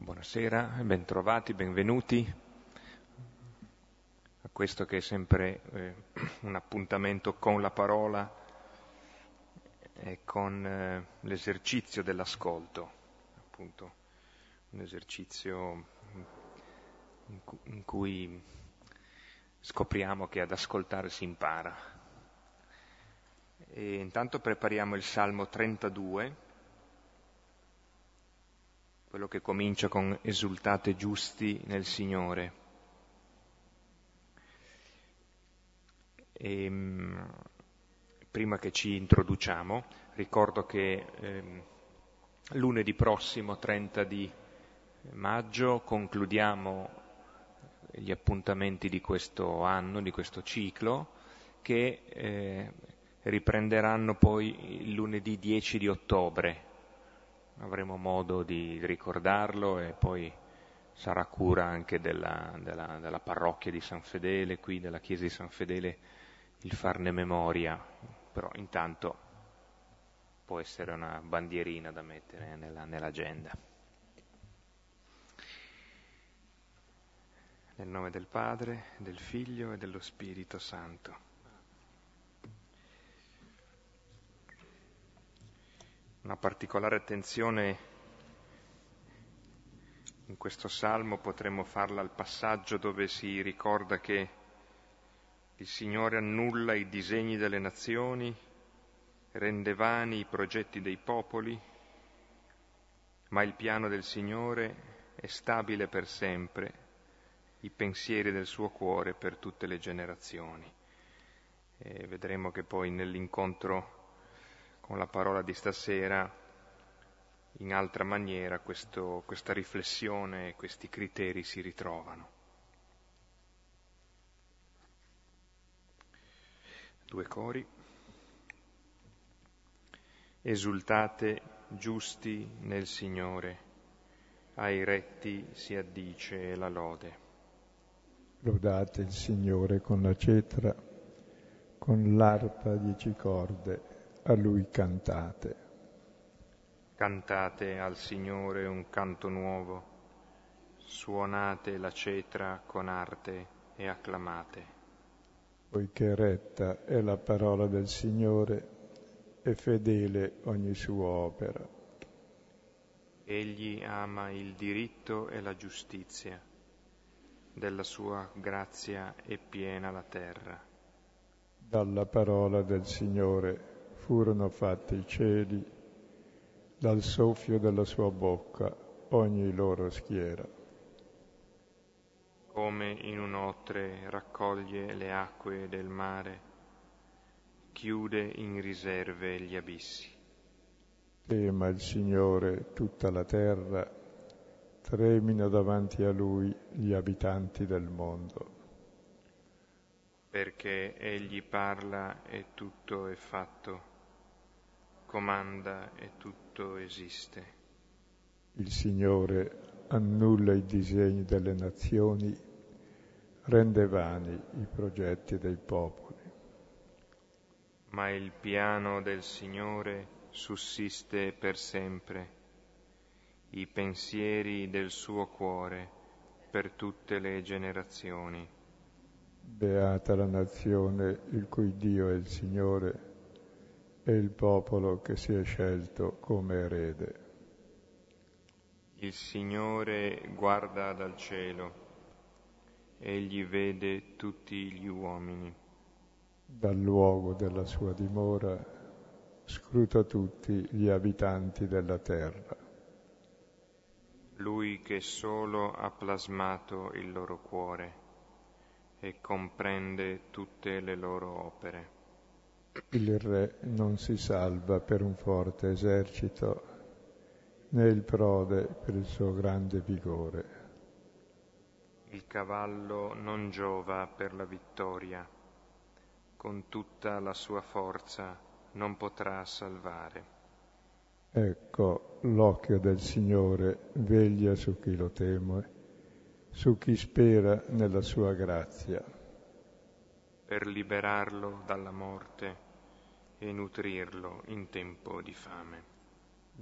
Buonasera, bentrovati, benvenuti a questo che è sempre eh, un appuntamento con la parola e con eh, l'esercizio dell'ascolto, appunto un esercizio in, cu- in cui scopriamo che ad ascoltare si impara. E intanto prepariamo il Salmo 32 quello che comincia con esultate giusti nel Signore. E, ehm, prima che ci introduciamo, ricordo che eh, lunedì prossimo, 30 di maggio, concludiamo gli appuntamenti di questo anno, di questo ciclo, che eh, riprenderanno poi il lunedì 10 di ottobre, avremo modo di ricordarlo e poi sarà cura anche della, della, della, parrocchia di San Fedele, qui della chiesa di San Fedele, il farne memoria, però intanto può essere una bandierina da mettere nella, nell'agenda. Nel nome del Padre, del Figlio e dello Spirito Santo. Una particolare attenzione in questo salmo potremmo farla al passaggio dove si ricorda che il Signore annulla i disegni delle nazioni, rende vani i progetti dei popoli, ma il piano del Signore è stabile per sempre, i pensieri del suo cuore per tutte le generazioni. E vedremo che poi nell'incontro con la parola di stasera in altra maniera questo, questa riflessione e questi criteri si ritrovano. Due cori. Esultate giusti nel Signore, ai retti si addice la lode. Lodate il Signore con la cetra, con l'arpa dieci corde a lui cantate. Cantate al Signore un canto nuovo, suonate la cetra con arte e acclamate. Poiché retta è la parola del Signore e fedele ogni sua opera. Egli ama il diritto e la giustizia, della sua grazia è piena la terra. Dalla parola del Signore furono fatti i cieli dal soffio della sua bocca ogni loro schiera. Come in un otre raccoglie le acque del mare, chiude in riserve gli abissi. Tema il Signore tutta la terra, tremino davanti a Lui gli abitanti del mondo. Perché Egli parla e tutto è fatto comanda e tutto esiste. Il Signore annulla i disegni delle nazioni, rende vani i progetti dei popoli. Ma il piano del Signore sussiste per sempre, i pensieri del suo cuore per tutte le generazioni. Beata la nazione il cui Dio è il Signore e il popolo che si è scelto come erede. Il Signore guarda dal cielo, egli vede tutti gli uomini. Dal luogo della sua dimora scruta tutti gli abitanti della terra. Lui che solo ha plasmato il loro cuore e comprende tutte le loro opere. Il re non si salva per un forte esercito, né il prode per il suo grande vigore. Il cavallo non giova per la vittoria, con tutta la sua forza non potrà salvare. Ecco, l'occhio del Signore veglia su chi lo teme, su chi spera nella sua grazia. Per liberarlo dalla morte e nutrirlo in tempo di fame.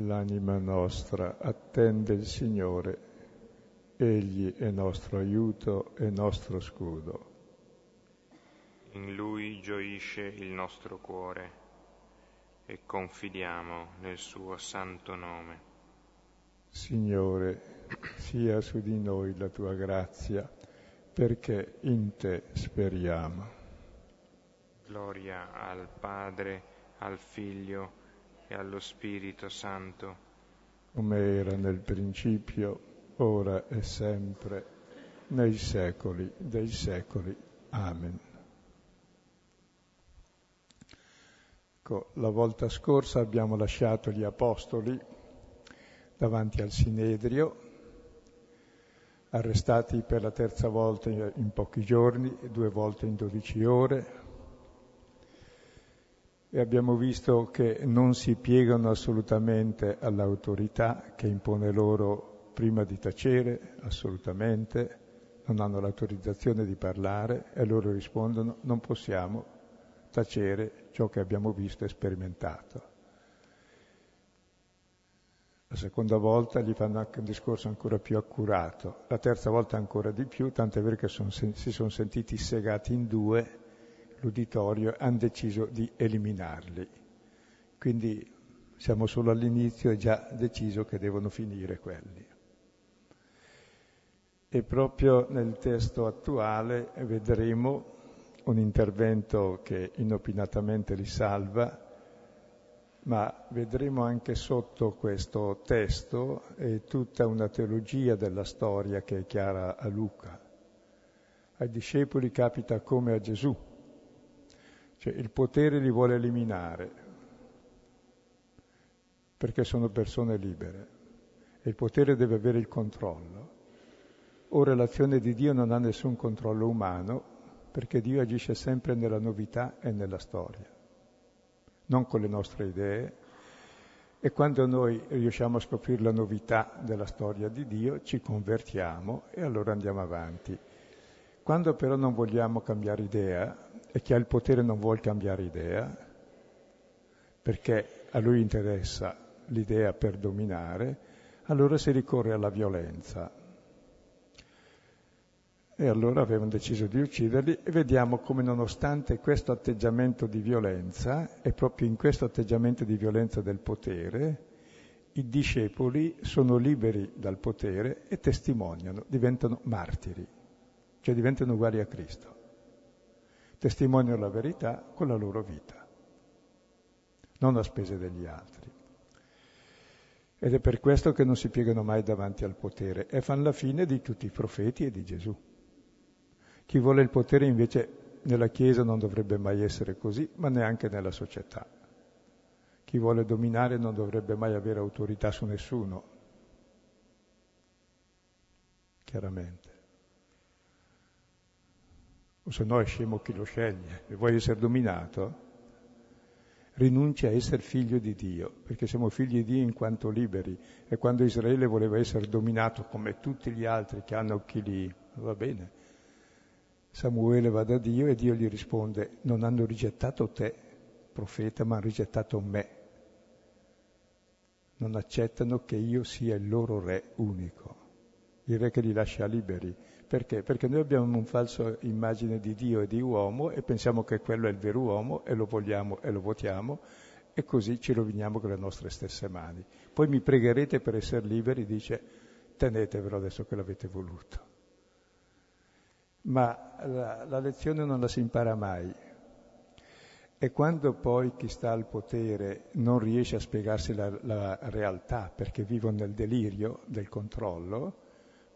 L'anima nostra attende il Signore, Egli è nostro aiuto e nostro scudo. In Lui gioisce il nostro cuore e confidiamo nel suo santo nome. Signore, sia su di noi la tua grazia, perché in te speriamo. Gloria al Padre, al Figlio e allo Spirito Santo. Come era nel principio, ora e sempre, nei secoli dei secoli. Amen. Ecco, la volta scorsa abbiamo lasciato gli apostoli davanti al Sinedrio, arrestati per la terza volta in pochi giorni, due volte in dodici ore, e abbiamo visto che non si piegano assolutamente all'autorità che impone loro prima di tacere, assolutamente, non hanno l'autorizzazione di parlare e loro rispondono non possiamo tacere ciò che abbiamo visto e sperimentato. La seconda volta gli fanno anche un discorso ancora più accurato, la terza volta ancora di più, tant'è vero che son, si sono sentiti segati in due l'uditorio hanno deciso di eliminarli. Quindi siamo solo all'inizio e già deciso che devono finire quelli. E proprio nel testo attuale vedremo un intervento che inopinatamente li salva, ma vedremo anche sotto questo testo tutta una teologia della storia che è chiara a Luca. Ai discepoli capita come a Gesù, cioè il potere li vuole eliminare, perché sono persone libere e il potere deve avere il controllo. Ora l'azione di Dio non ha nessun controllo umano, perché Dio agisce sempre nella novità e nella storia, non con le nostre idee. E quando noi riusciamo a scoprire la novità della storia di Dio, ci convertiamo e allora andiamo avanti. Quando però non vogliamo cambiare idea, e chi ha il potere non vuole cambiare idea, perché a lui interessa l'idea per dominare, allora si ricorre alla violenza, e allora avevano deciso di ucciderli e vediamo come nonostante questo atteggiamento di violenza, e proprio in questo atteggiamento di violenza del potere, i discepoli sono liberi dal potere e testimoniano, diventano martiri, cioè diventano uguali a Cristo. Testimoniano la verità con la loro vita, non a spese degli altri. Ed è per questo che non si piegano mai davanti al potere e fanno la fine di tutti i profeti e di Gesù. Chi vuole il potere invece nella Chiesa non dovrebbe mai essere così, ma neanche nella società. Chi vuole dominare non dovrebbe mai avere autorità su nessuno, chiaramente. O se no è scemo chi lo sceglie. E vuoi essere dominato? Rinuncia a essere figlio di Dio, perché siamo figli di Dio in quanto liberi. E quando Israele voleva essere dominato come tutti gli altri che hanno chi li... va bene, Samuele va da Dio e Dio gli risponde, non hanno rigettato te, profeta, ma hanno rigettato me. Non accettano che io sia il loro re unico, il re che li lascia liberi. Perché? Perché noi abbiamo un falso immagine di Dio e di uomo e pensiamo che quello è il vero uomo e lo vogliamo e lo votiamo e così ci roviniamo con le nostre stesse mani. Poi mi pregherete per essere liberi, dice, tenetevelo adesso che l'avete voluto ma la, la lezione non la si impara mai. E quando poi chi sta al potere non riesce a spiegarsi la, la realtà perché vivono nel delirio del controllo,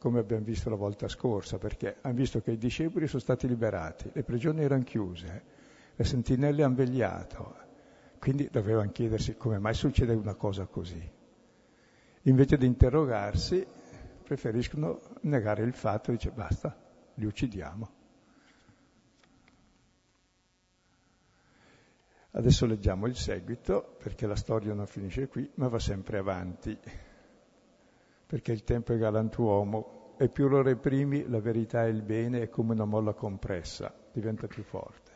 come abbiamo visto la volta scorsa, perché hanno visto che i discepoli sono stati liberati, le prigioni erano chiuse, le sentinelle hanno vegliato, quindi dovevano chiedersi come mai succede una cosa così. Invece di interrogarsi, preferiscono negare il fatto e dice basta, li uccidiamo. Adesso leggiamo il seguito, perché la storia non finisce qui, ma va sempre avanti, perché il tempo è galantuomo e più lo reprimi la verità e il bene è come una molla compressa, diventa più forte.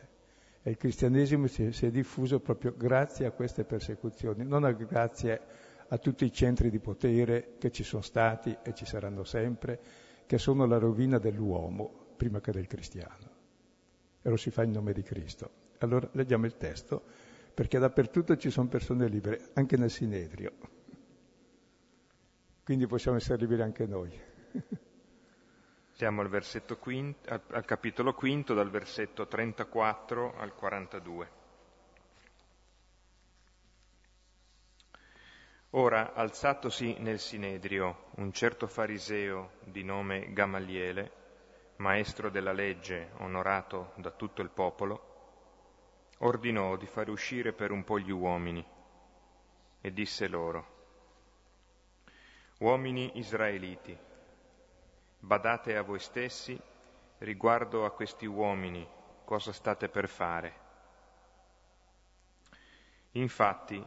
E il cristianesimo si è, diffuso proprio grazie a queste persecuzioni, non grazie a tutti i centri di potere che ci sono stati e ci saranno sempre, che sono la rovina dell'uomo prima che del cristiano. E lo si fa in nome di Cristo. Allora leggiamo il testo, perché dappertutto ci sono persone libere, anche nel Sinedrio. Quindi possiamo essere liberi anche noi. Siamo al, quinto, al, al capitolo quinto, dal versetto 34 al 42. Ora, alzatosi nel Sinedrio un certo fariseo di nome Gamaliele, maestro della legge, onorato da tutto il popolo, ordinò di fare uscire per un po' gli uomini e disse loro, Uomini israeliti, badate a voi stessi riguardo a questi uomini, cosa state per fare. Infatti,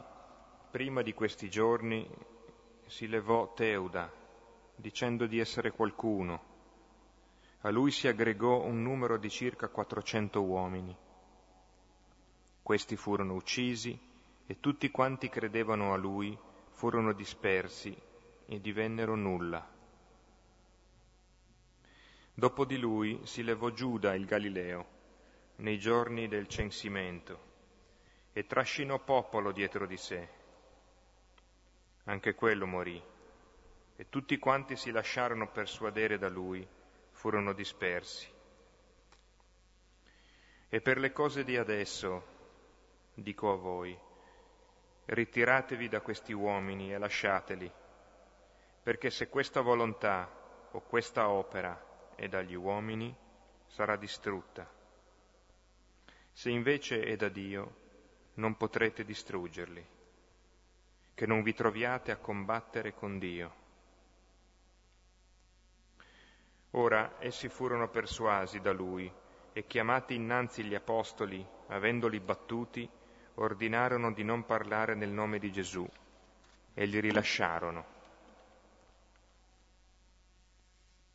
prima di questi giorni si levò Teuda, dicendo di essere qualcuno. A lui si aggregò un numero di circa 400 uomini. Questi furono uccisi e tutti quanti credevano a lui furono dispersi e divennero nulla. Dopo di lui si levò Giuda il Galileo, nei giorni del censimento, e trascinò popolo dietro di sé. Anche quello morì, e tutti quanti si lasciarono persuadere da lui furono dispersi. E per le cose di adesso, dico a voi, ritiratevi da questi uomini e lasciateli, perché se questa volontà o questa opera e dagli uomini sarà distrutta. Se invece è da Dio, non potrete distruggerli, che non vi troviate a combattere con Dio. Ora essi furono persuasi da lui e chiamati innanzi gli apostoli, avendoli battuti, ordinarono di non parlare nel nome di Gesù e li rilasciarono.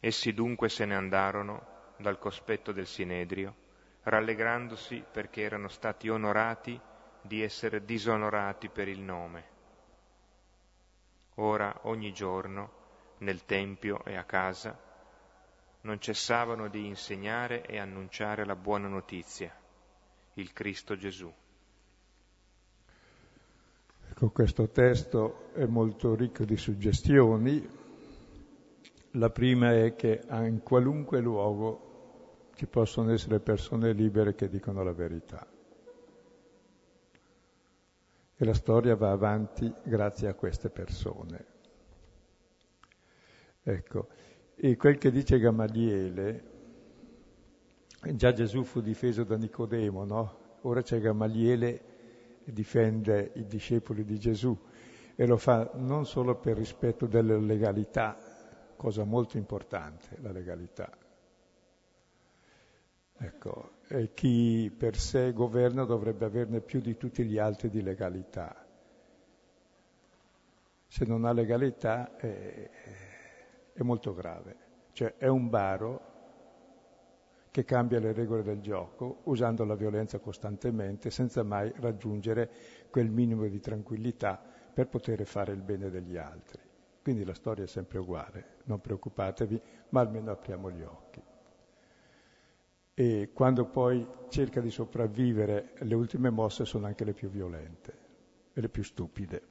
Essi dunque se ne andarono dal cospetto del Sinedrio, rallegrandosi perché erano stati onorati di essere disonorati per il nome. Ora ogni giorno, nel Tempio e a casa, non cessavano di insegnare e annunciare la buona notizia, il Cristo Gesù. Ecco, questo testo è molto ricco di suggestioni, la prima è che in qualunque luogo ci possono essere persone libere che dicono la verità. E la storia va avanti grazie a queste persone. Ecco, e quel che dice Gamaliele, già Gesù fu difeso da Nicodemo, no? Ora c'è Gamaliele che difende i discepoli di Gesù e lo fa non solo per rispetto della legalità, cosa molto importante, la legalità. Ecco, e chi per sé governa dovrebbe averne più di tutti gli altri di legalità. Se non ha legalità è, è molto grave, cioè è un baro che cambia le regole del gioco usando la violenza costantemente senza mai raggiungere quel minimo di tranquillità per poter fare il bene degli altri. Quindi la storia è sempre uguale, non preoccupatevi, ma almeno apriamo gli occhi. E quando poi cerca di sopravvivere, le ultime mosse sono anche le più violente e le più stupide.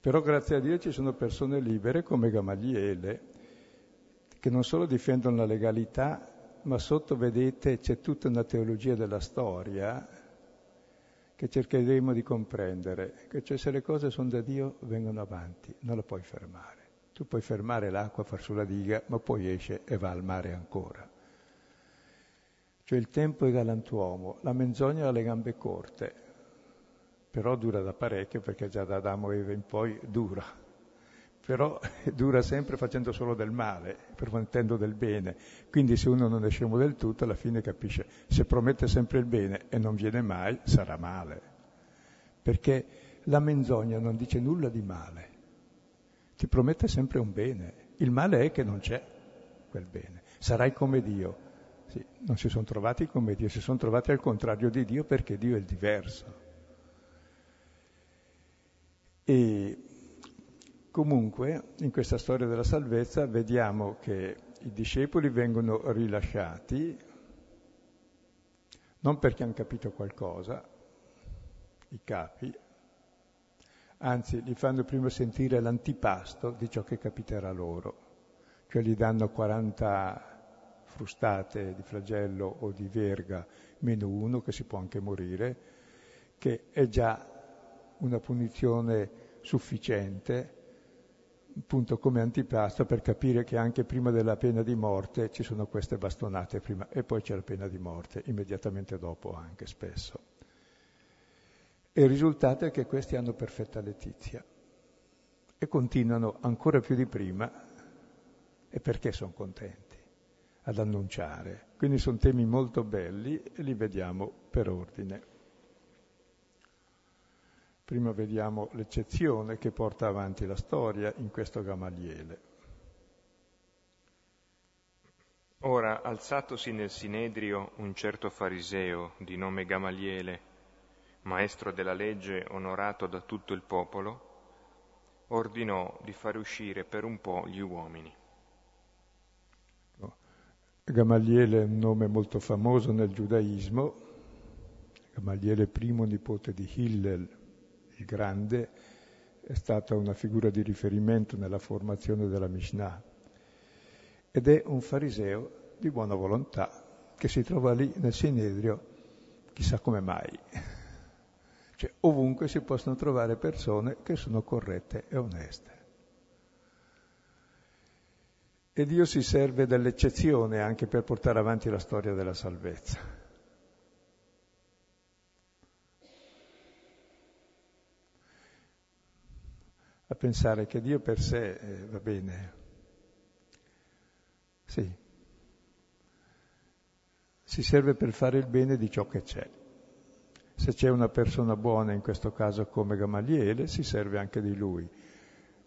Però grazie a Dio ci sono persone libere come Gamaliele, che non solo difendono la legalità, ma sotto, vedete, c'è tutta una teologia della storia che cercheremo di comprendere, che cioè se le cose sono da Dio vengono avanti, non la puoi fermare. Tu puoi fermare l'acqua, far sulla diga, ma poi esce e va al mare ancora. Cioè il tempo è galantuomo, la menzogna ha le gambe corte, però dura da parecchio perché già da Adamo e Eva in poi dura. Però dura sempre facendo solo del male, permettendo del bene. Quindi se uno non è scemo del tutto, alla fine capisce, se promette sempre il bene e non viene mai, sarà male. Perché la menzogna non dice nulla di male, ti promette sempre un bene. Il male è che non c'è quel bene. Sarai come Dio. Sì, non si sono trovati come Dio, si sono trovati al contrario di Dio perché Dio è il diverso. E comunque in questa storia della salvezza vediamo che i discepoli vengono rilasciati non perché hanno capito qualcosa, i capi, anzi li fanno prima sentire l'antipasto di ciò che capiterà loro, cioè gli danno 40 frustate di flagello o di verga meno uno, che si può anche morire, che è già una punizione sufficiente, appunto come antipasto, per capire che anche prima della pena di morte ci sono queste bastonate prima e poi c'è la pena di morte, immediatamente dopo anche spesso. E il risultato è che questi hanno perfetta letizia e continuano ancora più di prima, e perché sono contenti, ad annunciare. Quindi sono temi molto belli e li vediamo per ordine. Prima vediamo l'eccezione che porta avanti la storia in questo Gamaliele. Ora, alzatosi nel Sinedrio un certo fariseo di nome Gamaliele, maestro della legge onorato da tutto il popolo, ordinò di fare uscire per un po' gli uomini. Gamaliele è un nome molto famoso nel giudaismo, Gamaliele primo nipote di Hillel, il grande, è stata una figura di riferimento nella formazione della Mishnah ed è un fariseo di buona volontà che si trova lì nel Sinedrio, chissà come mai. Cioè, ovunque si possono trovare persone che sono corrette e oneste. E Dio si serve dell'eccezione anche per portare avanti la storia della salvezza. A pensare che Dio per sé eh, va bene. Sì, si serve per fare il bene di ciò che c'è. Se c'è una persona buona, in questo caso come Gamaliele, si serve anche di lui,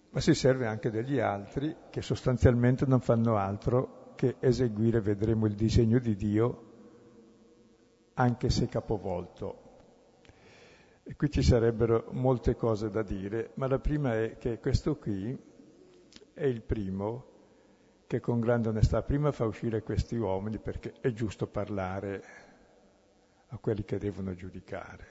ma si serve anche degli altri che sostanzialmente non fanno altro che eseguire, vedremo, il disegno di Dio, anche se capovolto. E qui ci sarebbero molte cose da dire, ma la prima è che questo qui è il primo che con grande onestà prima fa uscire questi uomini perché è giusto parlare a quelli che devono giudicare.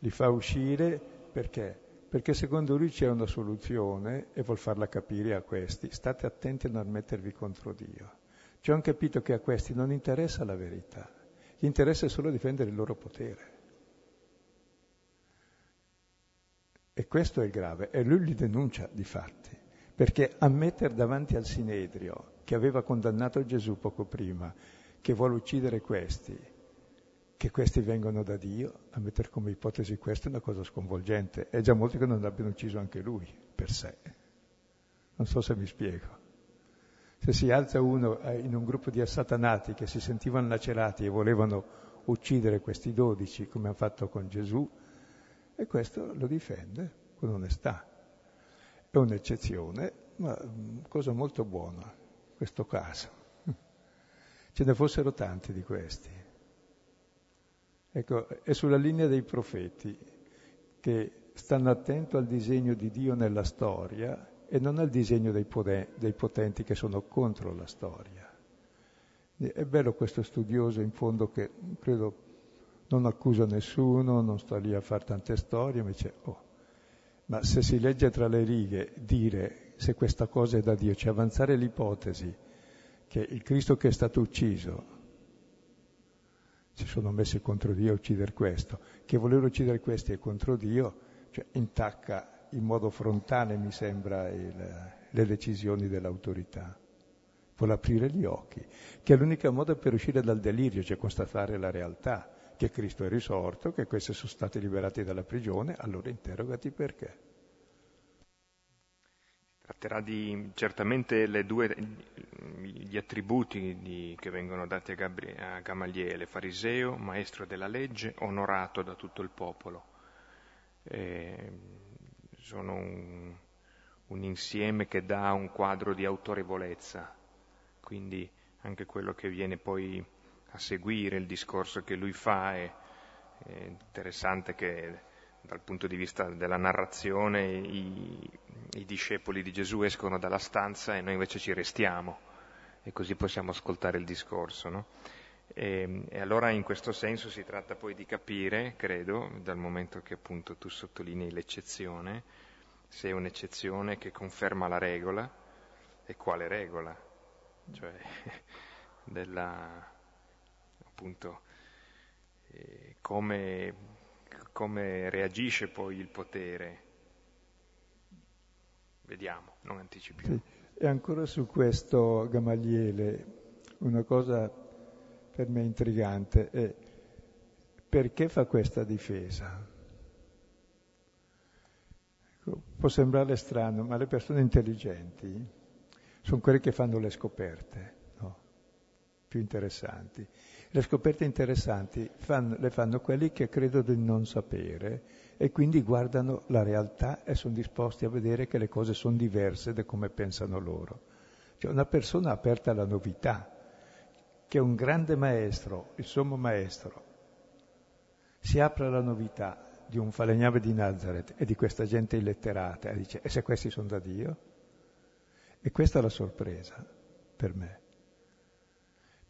Li fa uscire perché? Perché secondo lui c'è una soluzione e vuol farla capire a questi. State attenti a non mettervi contro Dio. Cioè hanno capito che a questi non interessa la verità, gli interessa solo difendere il loro potere. E questo è il grave, e lui li denuncia di fatti, perché ammettere davanti al Sinedrio, che aveva condannato Gesù poco prima, che vuole uccidere questi, che questi vengono da Dio, ammettere come ipotesi questa è una cosa sconvolgente. È già molto che non l'abbiano ucciso anche lui, per sé. Non so se mi spiego. Se si alza uno eh, in un gruppo di assatanati che si sentivano lacerati e volevano uccidere questi dodici, come hanno fatto con Gesù, e questo lo difende con onestà. È un'eccezione, ma mm, cosa molto buona questo caso. Ce ne fossero tanti di questi. Ecco, è sulla linea dei profeti che stanno attento al disegno di Dio nella storia e non al disegno dei, potenti che sono contro la storia. È bello questo studioso in fondo che credo non accusa nessuno, non sto lì a fare tante storie, mi dice, oh, ma se si legge tra le righe dire se questa cosa è da Dio, cioè avanzare l'ipotesi che il Cristo che è stato ucciso si sono messi contro Dio a uccidere questo, che voler uccidere questi è contro Dio, cioè intacca in modo frontale, mi sembra, il, le decisioni dell'autorità. Vuole aprire gli occhi, che è l'unica modo per uscire dal delirio, cioè constatare la realtà che Cristo è risorto, che questi sono stati liberati dalla prigione, allora interrogati perché. Tratterà di certamente due, gli attributi di, che vengono dati a, Gabri, a Gamaliele, fariseo, maestro della legge, onorato da tutto il popolo. Eh, sono un, un insieme che dà un quadro di autorevolezza, quindi anche quello che viene poi a seguire il discorso che lui fa. È, è interessante che dal punto di vista della narrazione i, i, discepoli di Gesù escono dalla stanza e noi invece ci restiamo. e così possiamo ascoltare il discorso. No? E, e, allora in questo senso si tratta poi di capire, credo, dal momento che appunto tu sottolinei l'eccezione, se è un'eccezione che conferma la regola e quale regola, cioè della appunto eh, come, come reagisce poi il potere. Vediamo, non anticipiamo. Sì. E ancora su questo Gamaliele, una cosa per me intrigante è perché fa questa difesa? Ecco, può sembrare strano, ma le persone intelligenti sono quelle che fanno le scoperte no? più interessanti. Le scoperte interessanti fanno, le fanno quelli che credono di non sapere e quindi guardano la realtà e sono disposti a vedere che le cose sono diverse da come pensano loro. Cioè una persona aperta alla novità, che un grande maestro, il sommo maestro, si apre alla novità di un falegname di Nazareth e di questa gente illetterata e dice, e se questi sono da Dio? E questa è la sorpresa per me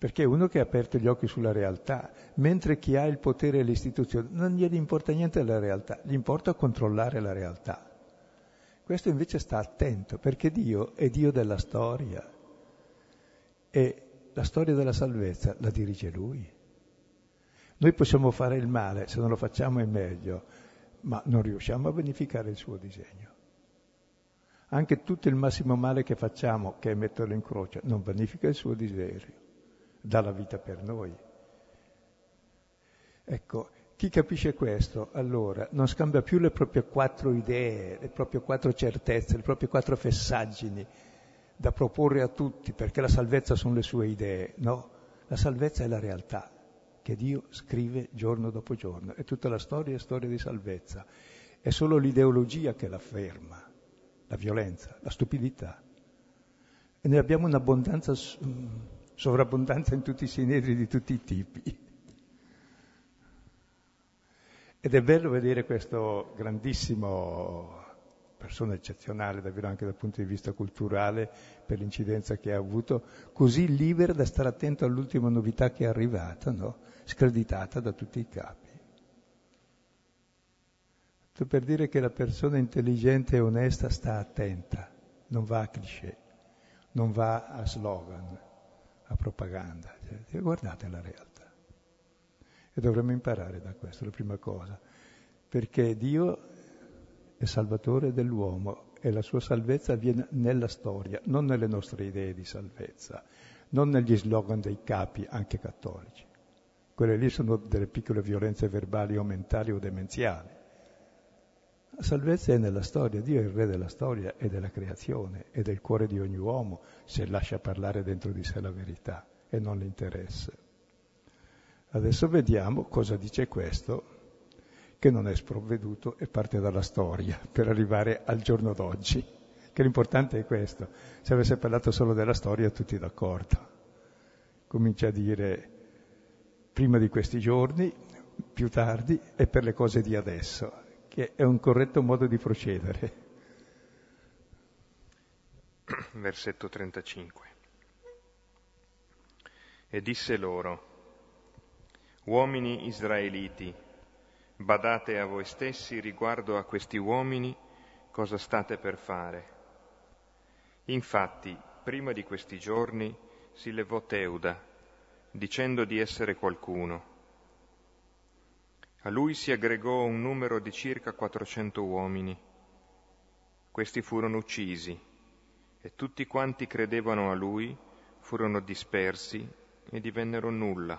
perché è uno che ha aperto gli occhi sulla realtà, mentre chi ha il potere e le istituzioni non gli importa niente della realtà, gli importa controllare la realtà. Questo invece sta attento, perché Dio è Dio della storia e la storia della salvezza la dirige Lui. Noi possiamo fare il male, se non lo facciamo è meglio, ma non riusciamo a beneficare il suo disegno. Anche tutto il massimo male che facciamo, che è metterlo in croce, non benefica il suo desiderio dà la vita per noi. Ecco, chi capisce questo, allora, non scambia più le proprie quattro idee, le proprie quattro certezze, le proprie quattro fessaggini da proporre a tutti, perché la salvezza sono le sue idee. No, la salvezza è la realtà che Dio scrive giorno dopo giorno. E tutta la storia è storia di salvezza. È solo l'ideologia che l'afferma, la violenza, la stupidità. E ne abbiamo un'abbondanza sovrabbondanza in tutti i sinedri di tutti i tipi. Ed è bello vedere questo grandissimo persona eccezionale, davvero anche dal punto di vista culturale, per l'incidenza che ha avuto, così libera da stare attento all'ultima novità che è arrivata, no? screditata da tutti i capi. Per dire che la persona intelligente e onesta sta attenta, non va a cliché, non va a slogan, a propaganda. Cioè, guardate la realtà. E dovremmo imparare da questo, la prima cosa, perché Dio è salvatore dell'uomo e la sua salvezza avviene nella storia, non nelle nostre idee di salvezza, non negli slogan dei capi, anche cattolici. Quelle lì sono delle piccole violenze verbali o mentali o demenziali. La salvezza è nella storia, Dio è il re della storia e della creazione e del cuore di ogni uomo se lascia parlare dentro di sé la verità e non l'interesse. Adesso vediamo cosa dice questo, che non è sprovveduto e parte dalla storia per arrivare al giorno d'oggi, che l'importante è questo. Se avesse parlato solo della storia tutti d'accordo. Comincia a dire prima di questi giorni, più tardi e per le cose di adesso che è un corretto modo di procedere. Versetto 35. E disse loro, Uomini israeliti, badate a voi stessi riguardo a questi uomini cosa state per fare. Infatti, prima di questi giorni si levò Teuda, dicendo di essere qualcuno a lui si aggregò un numero di circa 400 uomini. Questi furono uccisi e tutti quanti credevano a lui furono dispersi e divennero nulla.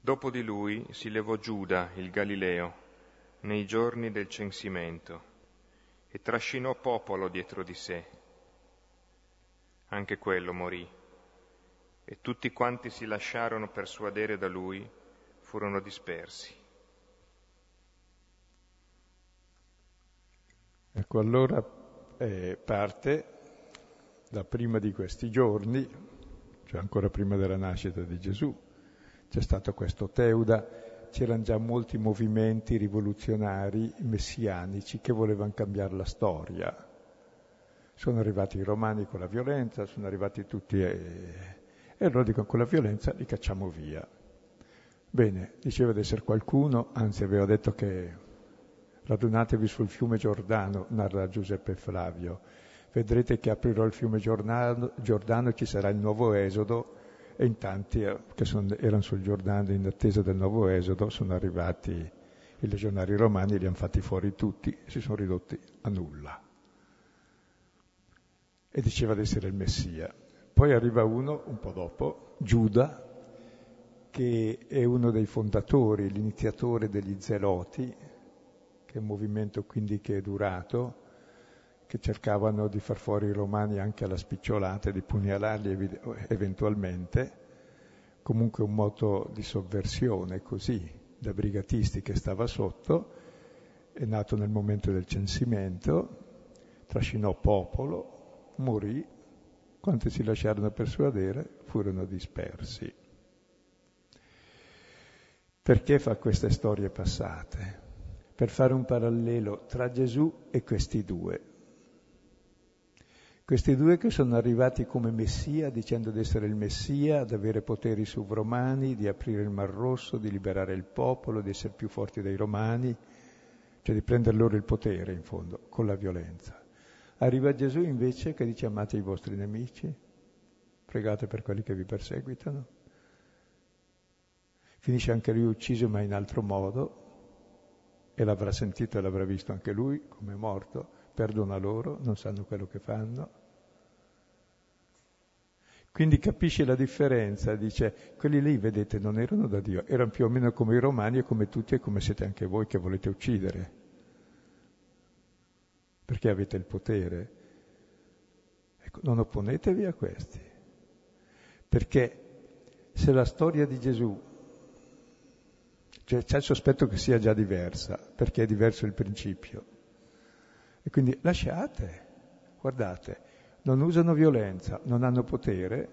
Dopo di lui si levò Giuda, il Galileo, nei giorni del censimento e trascinò popolo dietro di sé. Anche quello morì e tutti quanti si lasciarono persuadere da lui furono dispersi. Ecco, allora eh, parte da prima di questi giorni, cioè ancora prima della nascita di Gesù, c'è stato questo Teuda, c'erano già molti movimenti rivoluzionari messianici che volevano cambiare la storia. Sono arrivati i romani con la violenza, sono arrivati tutti e, e allora dicono con la violenza li cacciamo via. Bene, diceva di essere qualcuno, anzi aveva detto che radunatevi sul fiume Giordano, narra Giuseppe Flavio. Vedrete che aprirò il fiume Giordano, Giordano ci sarà il nuovo esodo e in tanti eh, che sono, erano sul Giordano in attesa del nuovo esodo sono arrivati i legionari romani, li hanno fatti fuori tutti si sono ridotti a nulla e diceva di essere il Messia. Poi arriva uno, un po' dopo, Giuda, che è uno dei fondatori, l'iniziatore degli Zeloti, che è un movimento quindi che è durato, che cercavano di far fuori i romani anche alla spicciolata, di pugnalarli eventualmente, comunque un moto di sovversione così, da brigatisti che stava sotto, è nato nel momento del censimento, trascinò popolo, morì, quanti si lasciarono persuadere furono dispersi. Perché fa queste storie passate? Per fare un parallelo tra Gesù e questi due. Questi due che sono arrivati come Messia, dicendo di essere il Messia, ad avere poteri sovrumani, di aprire il Mar Rosso, di liberare il popolo, di essere più forti dei Romani, cioè di prendere loro il potere in fondo, con la violenza. Arriva Gesù invece che dice amate i vostri nemici, pregate per quelli che vi perseguitano. Finisce anche lui ucciso ma in altro modo, e l'avrà sentito e l'avrà visto anche lui come è morto, perdona loro, non sanno quello che fanno. Quindi capisce la differenza, dice, quelli lì, vedete, non erano da Dio, erano più o meno come i romani e come tutti e come siete anche voi che volete uccidere perché avete il potere. Ecco, non opponetevi a questi, perché se la storia di Gesù, cioè c'è il sospetto che sia già diversa, perché è diverso il principio, e quindi lasciate, guardate, non usano violenza, non hanno potere,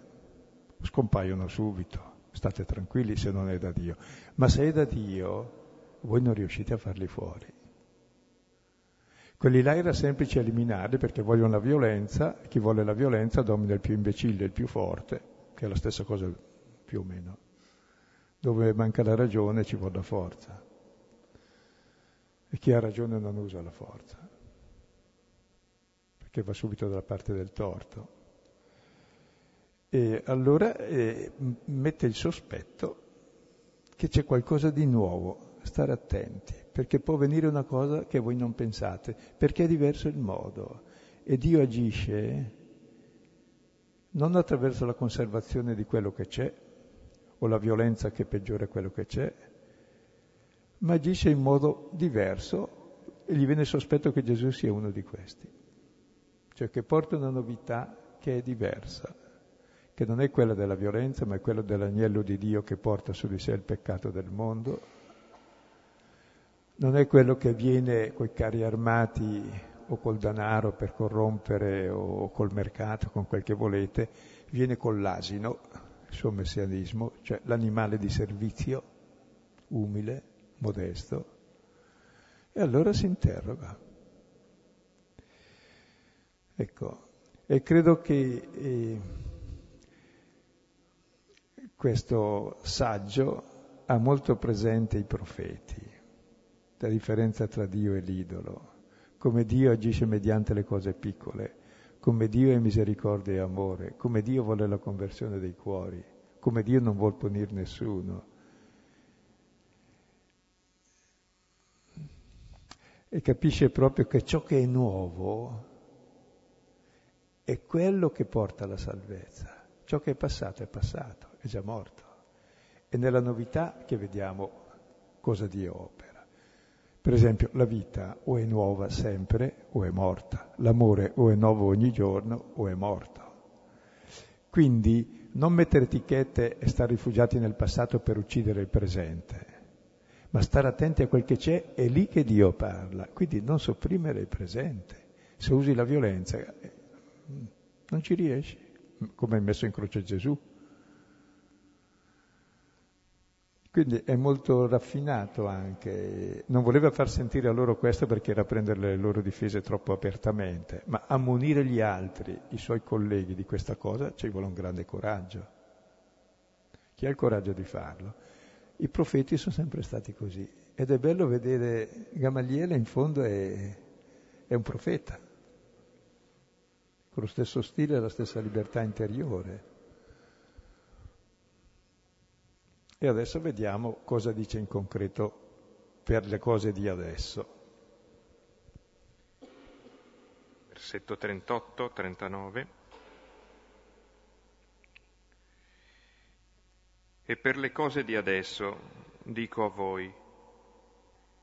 scompaiono subito, state tranquilli se non è da Dio, ma se è da Dio, voi non riuscite a farli fuori. Quelli là era semplice eliminarli perché vogliono la violenza, chi vuole la violenza domina il più imbecille, il più forte, che è la stessa cosa più o meno. Dove manca la ragione ci vuole la forza. E chi ha ragione non usa la forza, perché va subito dalla parte del torto. E allora eh, mette il sospetto che c'è qualcosa di nuovo, stare attenti perché può venire una cosa che voi non pensate, perché è diverso il modo. E Dio agisce non attraverso la conservazione di quello che c'è, o la violenza che peggiora quello che c'è, ma agisce in modo diverso e gli viene sospetto che Gesù sia uno di questi, cioè che porta una novità che è diversa, che non è quella della violenza, ma è quella dell'agnello di Dio che porta su di sé il peccato del mondo. Non è quello che viene coi carri armati o col denaro per corrompere o col mercato, con quel che volete, viene con l'asino, il suo messianismo, cioè l'animale di servizio, umile, modesto, e allora si interroga. Ecco, e credo che eh, questo saggio ha molto presente i profeti la differenza tra Dio e l'idolo, come Dio agisce mediante le cose piccole, come Dio è misericordia e amore, come Dio vuole la conversione dei cuori, come Dio non vuol punire nessuno. E capisce proprio che ciò che è nuovo è quello che porta alla salvezza. Ciò che è passato è passato, è già morto. E nella novità che vediamo cosa Dio. Per esempio, la vita o è nuova sempre o è morta, l'amore o è nuovo ogni giorno o è morto. Quindi non mettere etichette e stare rifugiati nel passato per uccidere il presente, ma stare attenti a quel che c'è, è lì che Dio parla. Quindi non sopprimere il presente. Se usi la violenza, eh, non ci riesci, come è messo in croce Gesù. Quindi è molto raffinato anche, non voleva far sentire a loro questo perché era prendere le loro difese troppo apertamente, ma ammonire gli altri, i suoi colleghi di questa cosa ci vuole un grande coraggio. Chi ha il coraggio di farlo? I profeti sono sempre stati così ed è bello vedere Gamaliele in fondo è, è un profeta, con lo stesso stile e la stessa libertà interiore. E adesso vediamo cosa dice in concreto per le cose di adesso. Versetto 38, 39. E per le cose di adesso dico a voi,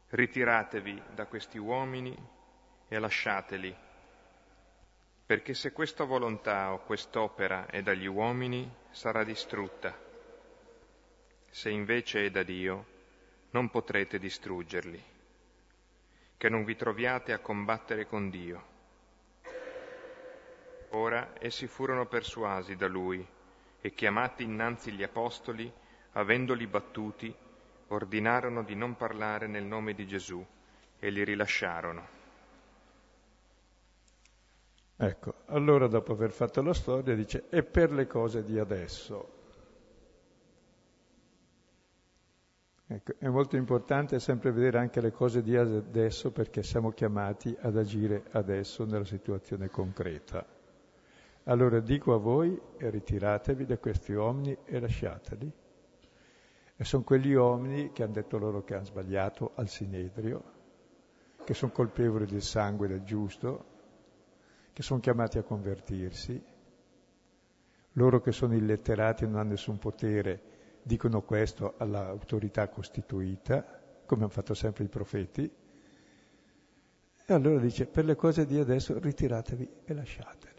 ritiratevi da questi uomini e lasciateli, perché se questa volontà o quest'opera è dagli uomini sarà distrutta se invece è da Dio, non potrete distruggerli, che non vi troviate a combattere con Dio. Ora essi furono persuasi da lui e chiamati innanzi gli apostoli, avendoli battuti, ordinarono di non parlare nel nome di Gesù e li rilasciarono. Ecco, allora dopo aver fatto la storia dice, e per le cose di adesso, Ecco, è molto importante sempre vedere anche le cose di adesso perché siamo chiamati ad agire adesso nella situazione concreta. Allora dico a voi, ritiratevi da questi uomini e lasciateli. E sono quegli uomini che hanno detto loro che hanno sbagliato al Sinedrio, che sono colpevoli del sangue del giusto, che sono chiamati a convertirsi, loro che sono illetterati e non hanno nessun potere dicono questo all'autorità costituita, come hanno fatto sempre i profeti, e allora dice, per le cose di adesso ritiratevi e lasciateli.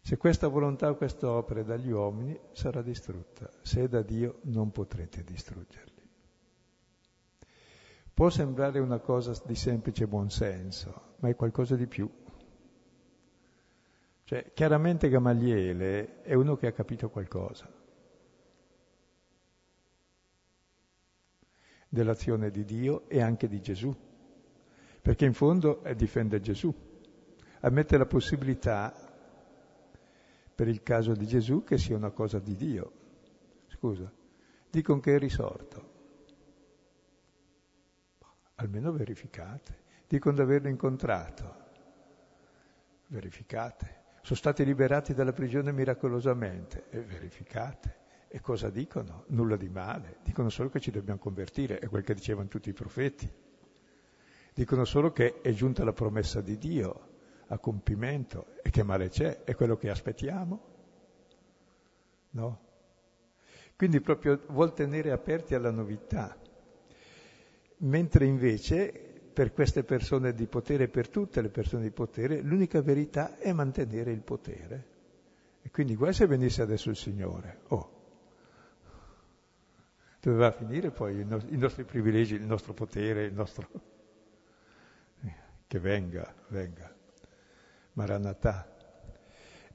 Se questa volontà o questa opera è dagli uomini, sarà distrutta. Se è da Dio, non potrete distruggerli. Può sembrare una cosa di semplice buonsenso, ma è qualcosa di più. Cioè, chiaramente Gamaliele è uno che ha capito qualcosa dell'azione di Dio e anche di Gesù, perché in fondo difende Gesù, ammette la possibilità, per il caso di Gesù, che sia una cosa di Dio. Scusa, dicono che è risorto. Almeno verificate. Dicono di averlo incontrato. Verificate sono stati liberati dalla prigione miracolosamente. E verificate. E cosa dicono? Nulla di male. Dicono solo che ci dobbiamo convertire, è quel che dicevano tutti i profeti. Dicono solo che è giunta la promessa di Dio a compimento e che male c'è, è quello che aspettiamo. No? Quindi proprio vuol tenere aperti alla novità, mentre invece per queste persone di potere, per tutte le persone di potere, l'unica verità è mantenere il potere. E quindi guai se venisse adesso il Signore. Oh, doveva finire poi no- i nostri privilegi, il nostro potere, il nostro... Che venga, venga. Maranatà.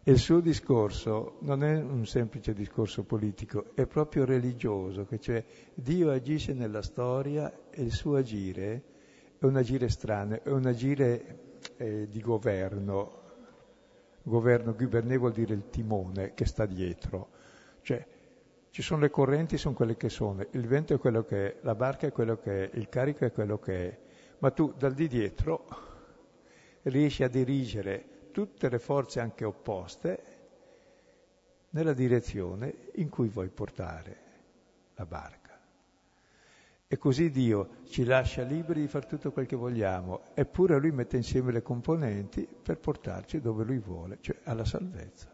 E il suo discorso non è un semplice discorso politico, è proprio religioso, che cioè Dio agisce nella storia e il suo agire è un agire strano, è un agire eh, di governo. Governo, guberné vuol dire il timone che sta dietro. Cioè, ci sono le correnti, sono quelle che sono, il vento è quello che è, la barca è quello che è, il carico è quello che è, ma tu dal di dietro riesci a dirigere tutte le forze anche opposte nella direzione in cui vuoi portare la barca. E così Dio ci lascia liberi di fare tutto quel che vogliamo, eppure Lui mette insieme le componenti per portarci dove Lui vuole, cioè alla salvezza.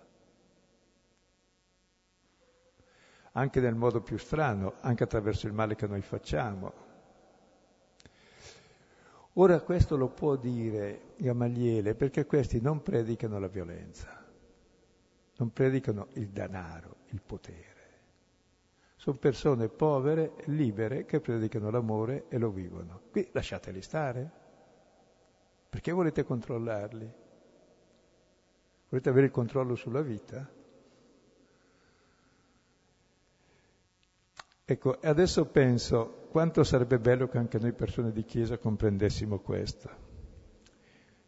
Anche nel modo più strano, anche attraverso il male che noi facciamo. Ora questo lo può dire Gamaliele perché questi non predicano la violenza, non predicano il denaro, il potere sono persone povere, libere, che predicano l'amore e lo vivono. Qui lasciateli stare. Perché volete controllarli? Volete avere il controllo sulla vita? Ecco, adesso penso quanto sarebbe bello che anche noi persone di Chiesa comprendessimo questo,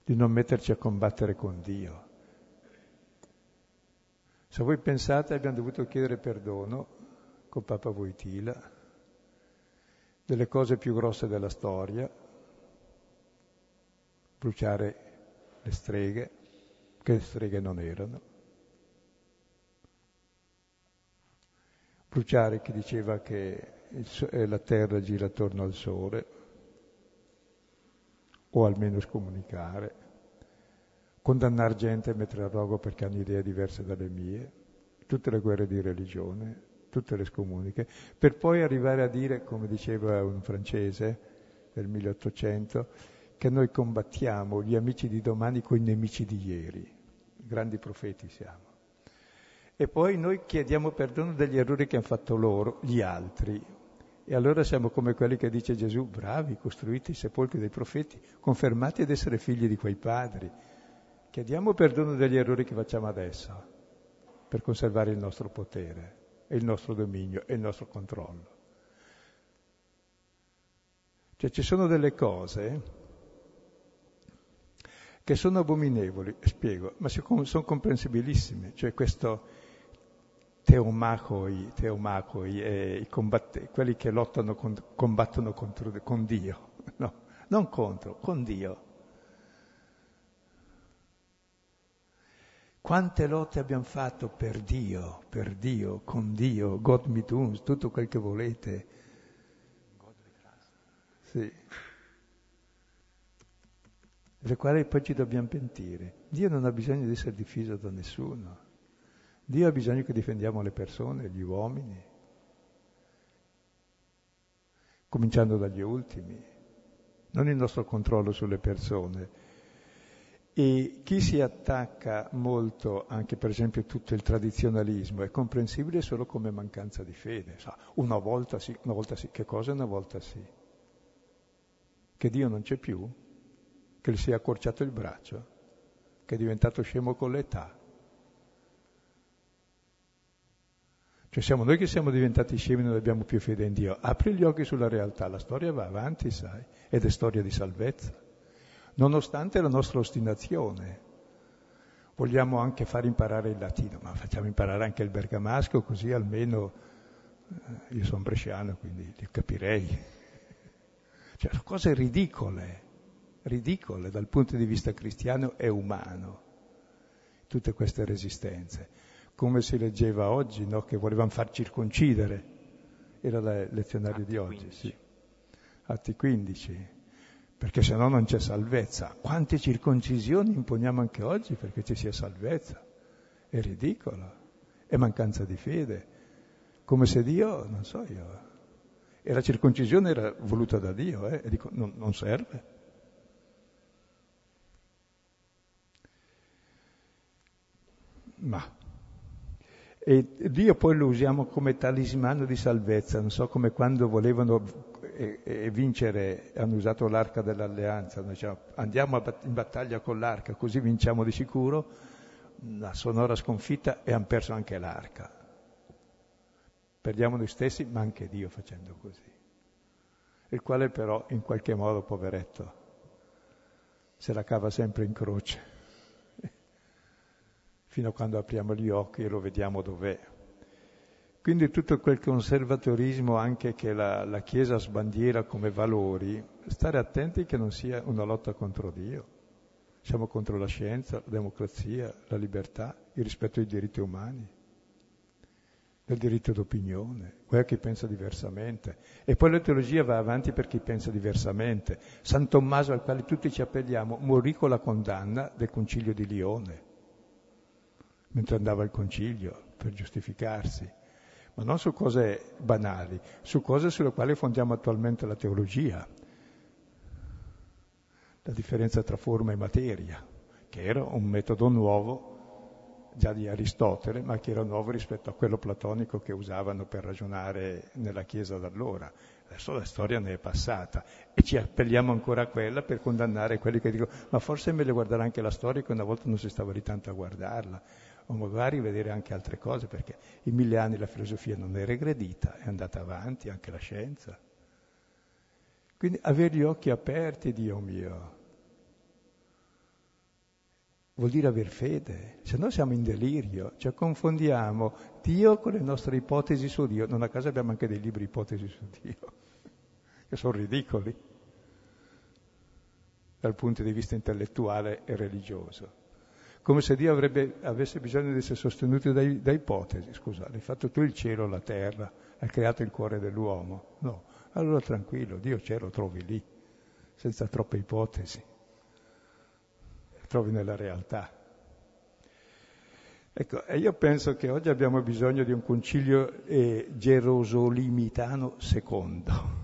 di non metterci a combattere con Dio. Se voi pensate abbiamo dovuto chiedere perdono con Papa Voitila delle cose più grosse della storia, bruciare le streghe, che streghe non erano, bruciare chi diceva che eh, la terra gira attorno al sole, o almeno scomunicare, condannare gente e mettere a rogo perché hanno idee diverse dalle mie, tutte le guerre di religione, tutte le scomuniche, per poi arrivare a dire, come diceva un francese del 1800, che noi combattiamo gli amici di domani con i nemici di ieri. Grandi profeti siamo. E poi noi chiediamo perdono degli errori che hanno fatto loro, gli altri. E allora siamo come quelli che dice Gesù, bravi, costruiti i sepolcri dei profeti, confermati ad essere figli di quei padri. Chiediamo perdono degli errori che facciamo adesso per conservare il nostro potere e il nostro dominio e il nostro controllo. Cioè ci sono delle cose che sono abominevoli, spiego, ma sono comprensibilissime, cioè questo teomacoi, teomacoi eh, combatte, quelli che lottano, con, combattono contro, con Dio, no, non contro, con Dio. Quante lotte abbiamo fatto per Dio, per Dio, con Dio, God me tunes, tutto quel che volete. Sì. Le quali poi ci dobbiamo pentire. Dio non ha bisogno di essere difeso da nessuno. Dio ha bisogno che difendiamo le persone, gli uomini, cominciando dagli ultimi, non il nostro controllo sulle persone. E chi si attacca molto, anche per esempio tutto il tradizionalismo, è comprensibile solo come mancanza di fede. Una volta sì, una volta sì. Che cosa una volta sì? Che Dio non c'è più? Che gli si è accorciato il braccio? Che è diventato scemo con l'età? Cioè siamo noi che siamo diventati scemi e non abbiamo più fede in Dio. Apri gli occhi sulla realtà, la storia va avanti, sai, ed è storia di salvezza. Nonostante la nostra ostinazione, vogliamo anche far imparare il latino, ma facciamo imparare anche il bergamasco, così almeno eh, io sono bresciano, quindi li capirei. Cioè, sono cose ridicole, ridicole dal punto di vista cristiano e umano, tutte queste resistenze come si leggeva oggi, no? che volevano far circoncidere, era il lezionario Atti di oggi, 15. sì. Atti 15, perché se no non c'è salvezza. Quante circoncisioni imponiamo anche oggi perché ci sia salvezza? È ridicolo, è mancanza di fede, come se Dio, non so io, e la circoncisione era voluta da Dio, eh? e dico, non, non serve. Ma e Dio poi lo usiamo come talismano di salvezza, non so come quando volevano eh, eh, vincere, hanno usato l'arca dell'alleanza, diciamo, andiamo in battaglia con l'arca, così vinciamo di sicuro, la sonora sconfitta e hanno perso anche l'arca. Perdiamo noi stessi, ma anche Dio facendo così. Il quale però, in qualche modo, poveretto, se la cava sempre in croce fino a quando apriamo gli occhi e lo vediamo dov'è. Quindi tutto quel conservatorismo anche che la, la Chiesa sbandiera come valori, stare attenti che non sia una lotta contro Dio. Siamo contro la scienza, la democrazia, la libertà, il rispetto ai diritti umani, il diritto d'opinione, quella che pensa diversamente. E poi la teologia va avanti per chi pensa diversamente. San Tommaso, al quale tutti ci appelliamo, morì con la condanna del concilio di Lione mentre andava al concilio per giustificarsi, ma non su cose banali, su cose sulle quali fondiamo attualmente la teologia, la differenza tra forma e materia, che era un metodo nuovo già di Aristotele, ma che era nuovo rispetto a quello platonico che usavano per ragionare nella Chiesa d'allora. Adesso la storia ne è passata e ci appelliamo ancora a quella per condannare quelli che dicono ma forse è meglio guardare anche la storia che una volta non si stava lì tanto a guardarla o magari vedere anche altre cose, perché in mille anni la filosofia non è regredita, è andata avanti, anche la scienza. Quindi avere gli occhi aperti, Dio mio, vuol dire aver fede, se no siamo in delirio, cioè confondiamo Dio con le nostre ipotesi su Dio. Non a caso abbiamo anche dei libri ipotesi su Dio, che sono ridicoli dal punto di vista intellettuale e religioso. Come se Dio avrebbe, avesse bisogno di essere sostenuto da, da ipotesi. Scusa, hai fatto tu il cielo, la terra, hai creato il cuore dell'uomo. No, allora tranquillo, Dio c'è, lo trovi lì, senza troppe ipotesi. Lo trovi nella realtà. Ecco, e io penso che oggi abbiamo bisogno di un concilio eh, gerosolimitano secondo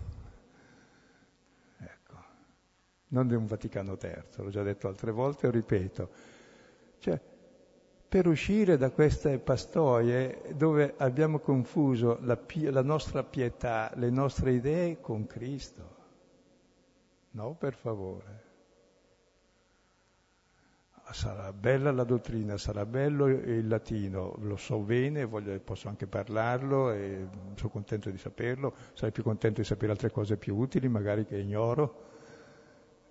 non di un Vaticano III, l'ho già detto altre volte, lo ripeto. Cioè, per uscire da queste pastoie dove abbiamo confuso la, la nostra pietà, le nostre idee con Cristo. No, per favore. Sarà bella la dottrina, sarà bello il latino, lo so bene, voglio, posso anche parlarlo e sono contento di saperlo, sarei più contento di sapere altre cose più utili, magari che ignoro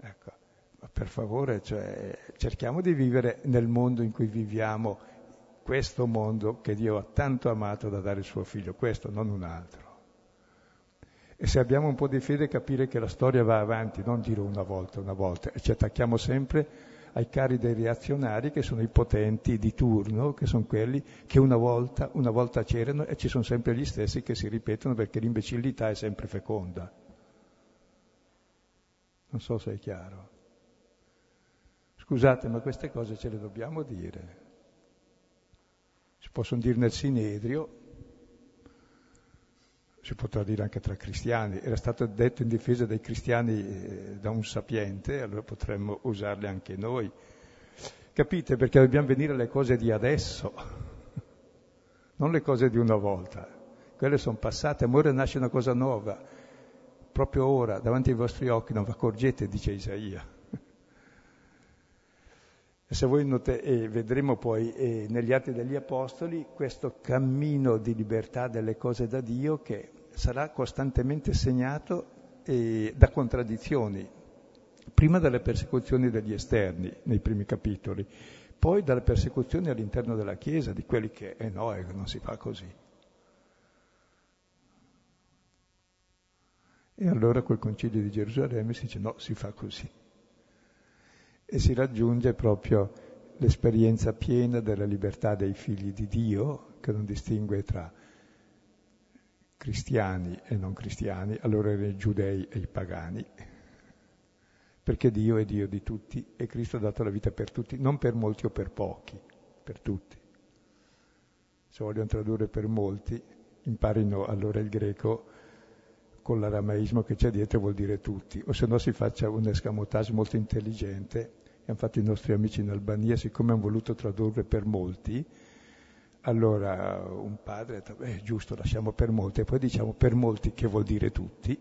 Ecco, per favore, cioè, cerchiamo di vivere nel mondo in cui viviamo, questo mondo che Dio ha tanto amato da dare il suo figlio, questo, non un altro. E se abbiamo un po' di fede capire che la storia va avanti, non dire una volta, una volta, e ci attacchiamo sempre ai cari dei reazionari che sono i potenti di turno, che sono quelli che una volta, una volta c'erano e ci sono sempre gli stessi che si ripetono perché l'imbecillità è sempre feconda. Non so se è chiaro. Scusate, ma queste cose ce le dobbiamo dire. Si possono dire nel Sinedrio, si potrà dire anche tra cristiani. Era stato detto in difesa dei cristiani eh, da un sapiente, allora potremmo usarle anche noi. Capite? Perché dobbiamo venire alle cose di adesso, non le cose di una volta. Quelle sono passate, amore nasce una cosa nuova proprio ora, davanti ai vostri occhi, non vi accorgete, dice Isaia. Se voi note, e vedremo poi eh, negli Atti degli Apostoli questo cammino di libertà delle cose da Dio che sarà costantemente segnato eh, da contraddizioni, prima dalle persecuzioni degli esterni nei primi capitoli, poi dalle persecuzioni all'interno della Chiesa, di quelli che, eh no, eh, non si fa così. E allora col concilio di Gerusalemme si dice no, si fa così. E si raggiunge proprio l'esperienza piena della libertà dei figli di Dio, che non distingue tra cristiani e non cristiani, allora i giudei e i pagani, perché Dio è Dio di tutti e Cristo ha dato la vita per tutti, non per molti o per pochi, per tutti. Se vogliono tradurre per molti, imparino allora il greco con l'aramaismo che c'è dietro vuol dire tutti, o se no si faccia un escamotage molto intelligente, e hanno fatto i nostri amici in Albania, siccome hanno voluto tradurre per molti, allora un padre ha detto, beh, giusto, lasciamo per molti, e poi diciamo per molti che vuol dire tutti,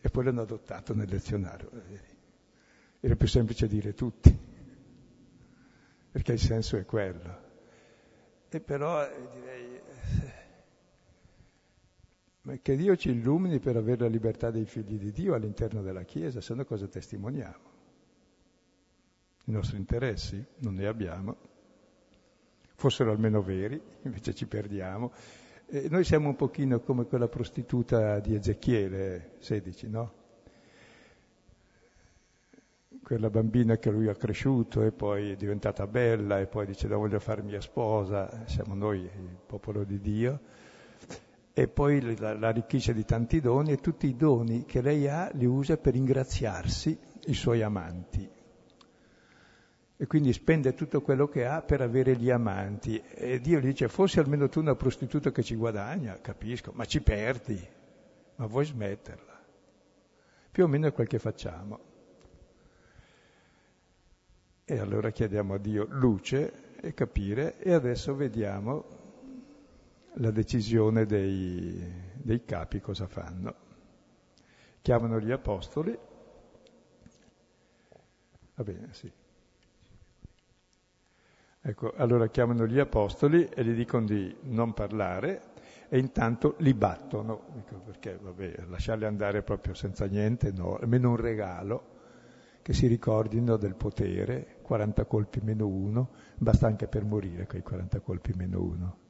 e poi l'hanno adottato nel lezionario. Era più semplice dire tutti, perché il senso è quello. E però eh, direi che Dio ci illumini per avere la libertà dei figli di Dio all'interno della Chiesa, se no cosa testimoniamo? I nostri interessi non ne abbiamo, fossero almeno veri, invece ci perdiamo. E noi siamo un pochino come quella prostituta di Ezechiele 16, no? Quella bambina che lui ha cresciuto e poi è diventata bella e poi dice la voglio fare mia sposa, siamo noi il popolo di Dio e poi la, arricchisce di tanti doni e tutti i doni che lei ha li usa per ingraziarsi i suoi amanti. E quindi spende tutto quello che ha per avere gli amanti. E Dio gli dice, fossi almeno tu una prostituta che ci guadagna, capisco, ma ci perdi, ma vuoi smetterla. Più o meno è quel che facciamo. E allora chiediamo a Dio luce e capire e adesso vediamo la decisione dei, dei capi cosa fanno. Chiamano gli apostoli, va bene, sì. Ecco, allora chiamano gli apostoli e gli dicono di non parlare e intanto li battono, Dico, perché vabbè, lasciarli andare proprio senza niente, no, almeno un regalo, che si ricordino del potere, 40 colpi meno uno, basta anche per morire quei 40 colpi meno uno.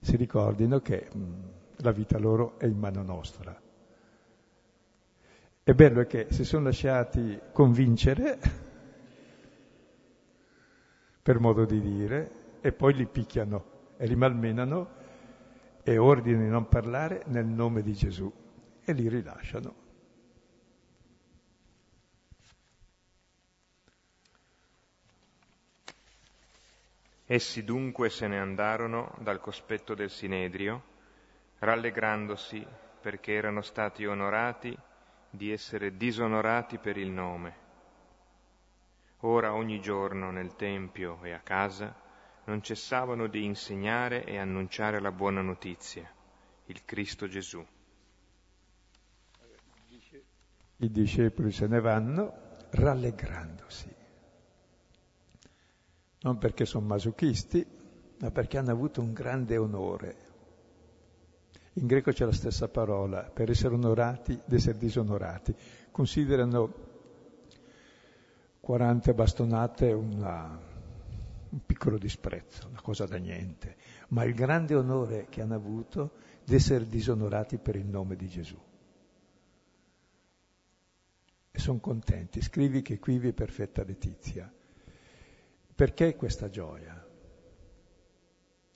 Si ricordino che la vita loro è in mano nostra. È bello che si sono lasciati convincere, per modo di dire, e poi li picchiano e li malmenano e ordinano di non parlare nel nome di Gesù e li rilasciano. Essi dunque se ne andarono dal cospetto del Sinedrio, rallegrandosi perché erano stati onorati di essere disonorati per il nome. Ora ogni giorno nel Tempio e a casa non cessavano di insegnare e annunciare la buona notizia, il Cristo Gesù. I discepoli se ne vanno rallegrandosi, non perché sono masochisti, ma perché hanno avuto un grande onore. In greco c'è la stessa parola, per essere onorati, ed essere disonorati. Considerano 40 bastonate una, un piccolo disprezzo, una cosa da niente, ma il grande onore che hanno avuto di essere disonorati per il nome di Gesù. E sono contenti, scrivi che qui vi è perfetta letizia. Perché questa gioia?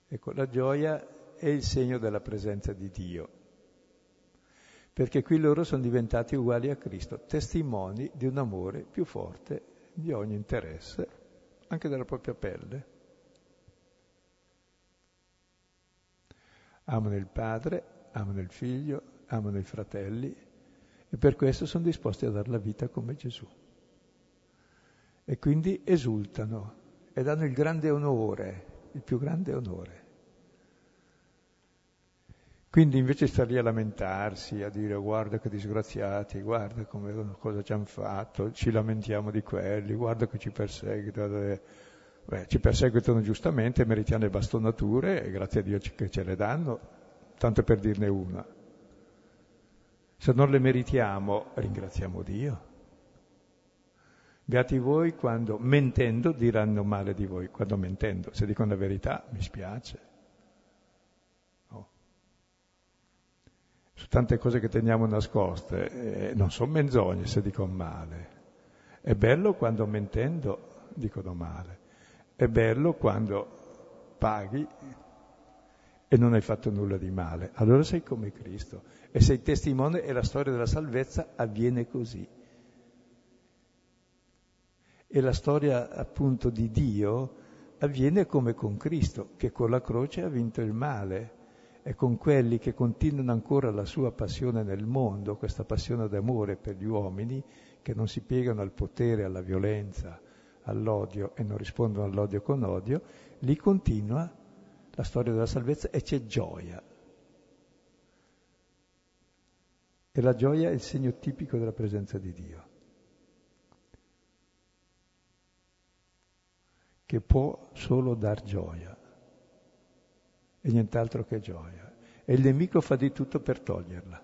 Ecco, la gioia è il segno della presenza di Dio, perché qui loro sono diventati uguali a Cristo, testimoni di un amore più forte di ogni interesse anche della propria pelle. Amano il padre, amano il figlio, amano i fratelli e per questo sono disposti a dare la vita come Gesù. E quindi esultano e danno il grande onore, il più grande onore. Quindi invece sta lì a lamentarsi, a dire guarda che disgraziati, guarda come, cosa ci hanno fatto, ci lamentiamo di quelli, guarda che ci perseguitano. Beh, ci perseguitano giustamente, meritiamo le bastonature e grazie a Dio che ce le danno, tanto per dirne una. Se non le meritiamo, ringraziamo Dio. Beati voi quando mentendo diranno male di voi, quando mentendo, se dicono la verità mi spiace. su tante cose che teniamo nascoste, eh, non sono menzogne se dicono male. È bello quando mentendo dicono male. È bello quando paghi e non hai fatto nulla di male. Allora sei come Cristo e sei testimone e la storia della salvezza avviene così. E la storia appunto di Dio avviene come con Cristo, che con la croce ha vinto il male e con quelli che continuano ancora la sua passione nel mondo, questa passione d'amore per gli uomini, che non si piegano al potere, alla violenza, all'odio e non rispondono all'odio con odio, lì continua la storia della salvezza e c'è gioia. E la gioia è il segno tipico della presenza di Dio, che può solo dar gioia e nient'altro che gioia. E il nemico fa di tutto per toglierla.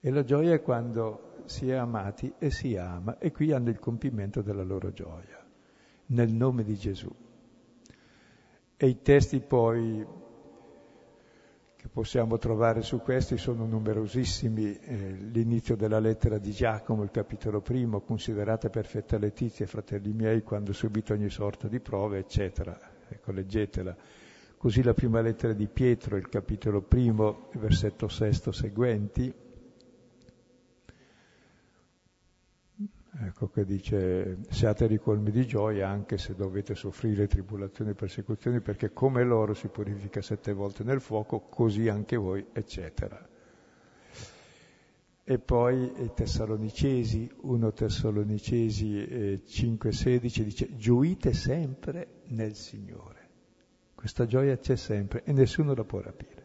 E la gioia è quando si è amati e si ama, e qui hanno il compimento della loro gioia, nel nome di Gesù. E i testi poi che possiamo trovare su questi sono numerosissimi. Eh, l'inizio della lettera di Giacomo, il capitolo primo, considerate perfetta letizia, fratelli miei, quando subito ogni sorta di prove, eccetera ecco, leggetela. Così la prima lettera di Pietro, il capitolo primo, versetto sesto seguenti, ecco che dice siate ricolmi di gioia anche se dovete soffrire tribolazioni e persecuzioni perché come loro si purifica sette volte nel fuoco, così anche voi, eccetera. E poi i Tessalonicesi, 1 Tessalonicesi eh, 5,16 dice gioite sempre nel Signore. Questa gioia c'è sempre e nessuno la può rapire.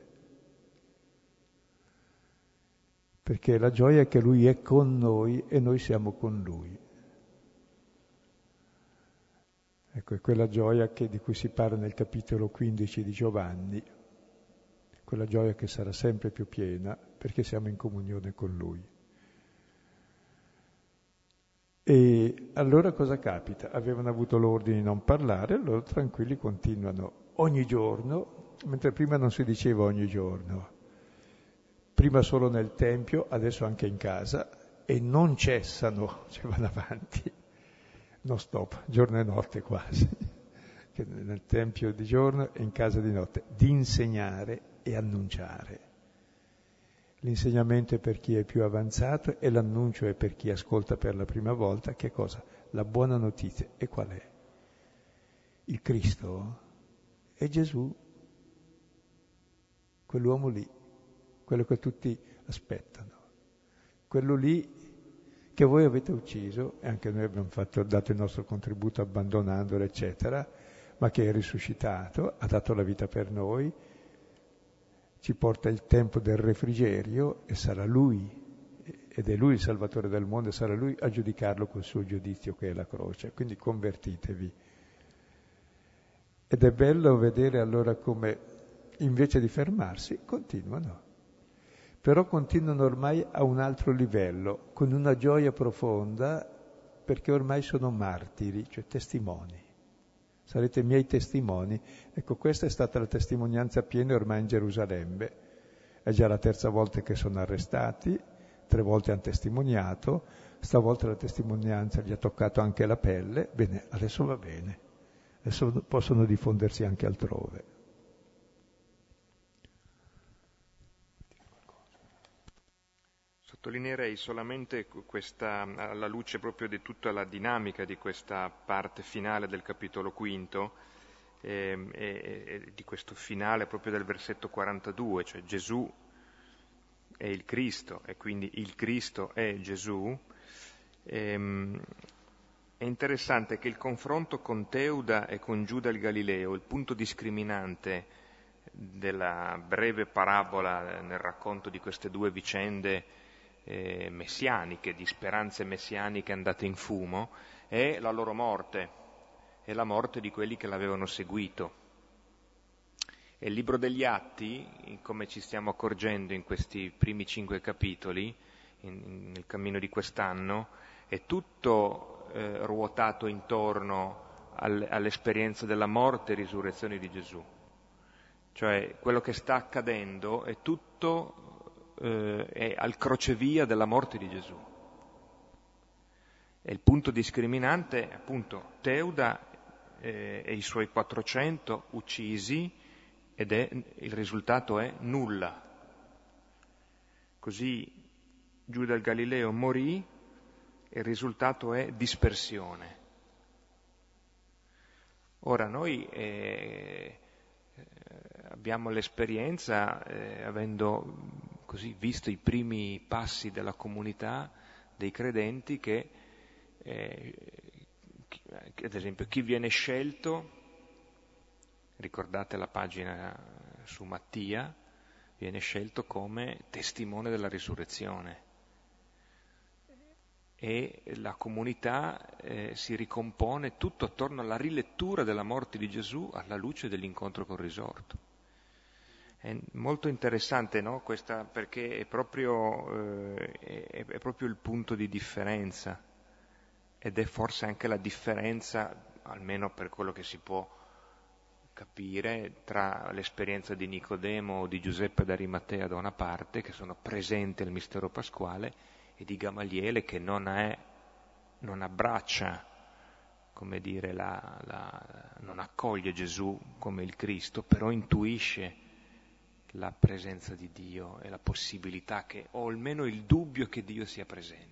Perché la gioia è che Lui è con noi e noi siamo con Lui. Ecco, è quella gioia che, di cui si parla nel capitolo 15 di Giovanni, quella gioia che sarà sempre più piena perché siamo in comunione con Lui. E allora cosa capita? Avevano avuto l'ordine di non parlare, allora tranquilli continuano ogni giorno, mentre prima non si diceva ogni giorno, prima solo nel Tempio, adesso anche in casa, e non cessano, cioè vanno avanti, non stop, giorno e notte quasi, nel Tempio di giorno e in casa di notte, di insegnare e annunciare. L'insegnamento è per chi è più avanzato e l'annuncio è per chi ascolta per la prima volta. Che cosa? La buona notizia. E qual è? Il Cristo è Gesù, quell'uomo lì, quello che tutti aspettano, quello lì che voi avete ucciso, e anche noi abbiamo fatto, dato il nostro contributo abbandonandolo, eccetera, ma che è risuscitato, ha dato la vita per noi, ci porta il tempo del refrigerio e sarà Lui, ed è Lui il Salvatore del mondo, e sarà Lui a giudicarlo col suo giudizio che è la croce. Quindi convertitevi. Ed è bello vedere allora come invece di fermarsi continuano, però continuano ormai a un altro livello, con una gioia profonda, perché ormai sono martiri, cioè testimoni sarete miei testimoni. Ecco, questa è stata la testimonianza piena ormai in Gerusalemme. È già la terza volta che sono arrestati, tre volte hanno testimoniato, stavolta la testimonianza gli ha toccato anche la pelle, bene, adesso va bene, adesso possono diffondersi anche altrove. Sottolineerei solamente questa, alla luce proprio di tutta la dinamica di questa parte finale del capitolo quinto eh, e, e, di questo finale proprio del versetto 42, cioè Gesù è il Cristo e quindi il Cristo è Gesù. Ehm, è interessante che il confronto con Teuda e con Giuda il Galileo, il punto discriminante della breve parabola nel racconto di queste due vicende, eh, messianiche, di speranze messianiche andate in fumo, è la loro morte, è la morte di quelli che l'avevano seguito. E il libro degli Atti, come ci stiamo accorgendo in questi primi cinque capitoli, in, nel cammino di quest'anno, è tutto eh, ruotato intorno al, all'esperienza della morte e risurrezione di Gesù. Cioè quello che sta accadendo è tutto eh, è al crocevia della morte di Gesù. E il punto discriminante appunto Teuda eh, e i suoi 400 uccisi ed è, il risultato è nulla. Così Giuda il Galileo morì e il risultato è dispersione. Ora noi eh, abbiamo l'esperienza, eh, avendo così visto i primi passi della comunità dei credenti che, eh, ad esempio, chi viene scelto, ricordate la pagina su Mattia, viene scelto come testimone della risurrezione e la comunità eh, si ricompone tutto attorno alla rilettura della morte di Gesù alla luce dell'incontro col risorto. È molto interessante no? Questa, perché è proprio, eh, è, è proprio, il punto di differenza ed è forse anche la differenza, almeno per quello che si può capire, tra l'esperienza di Nicodemo o di Giuseppe d'Arimatea da una parte, che sono presenti al mistero pasquale, e di Gamaliele che non, è, non abbraccia, come dire, la, la, non accoglie Gesù come il Cristo, però intuisce la presenza di Dio e la possibilità che, o almeno il dubbio che Dio sia presente.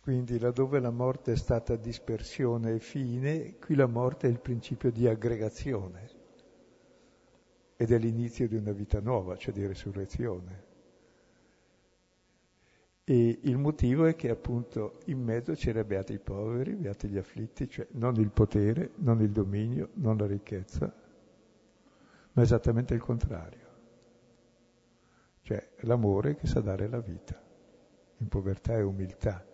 Quindi laddove la morte è stata dispersione e fine, qui la morte è il principio di aggregazione ed è l'inizio di una vita nuova, cioè di resurrezione. E il motivo è che appunto in mezzo c'era beati i poveri, beati gli afflitti, cioè non il potere, non il dominio, non la ricchezza, ma esattamente il contrario. Cioè l'amore che sa dare la vita, in povertà e umiltà,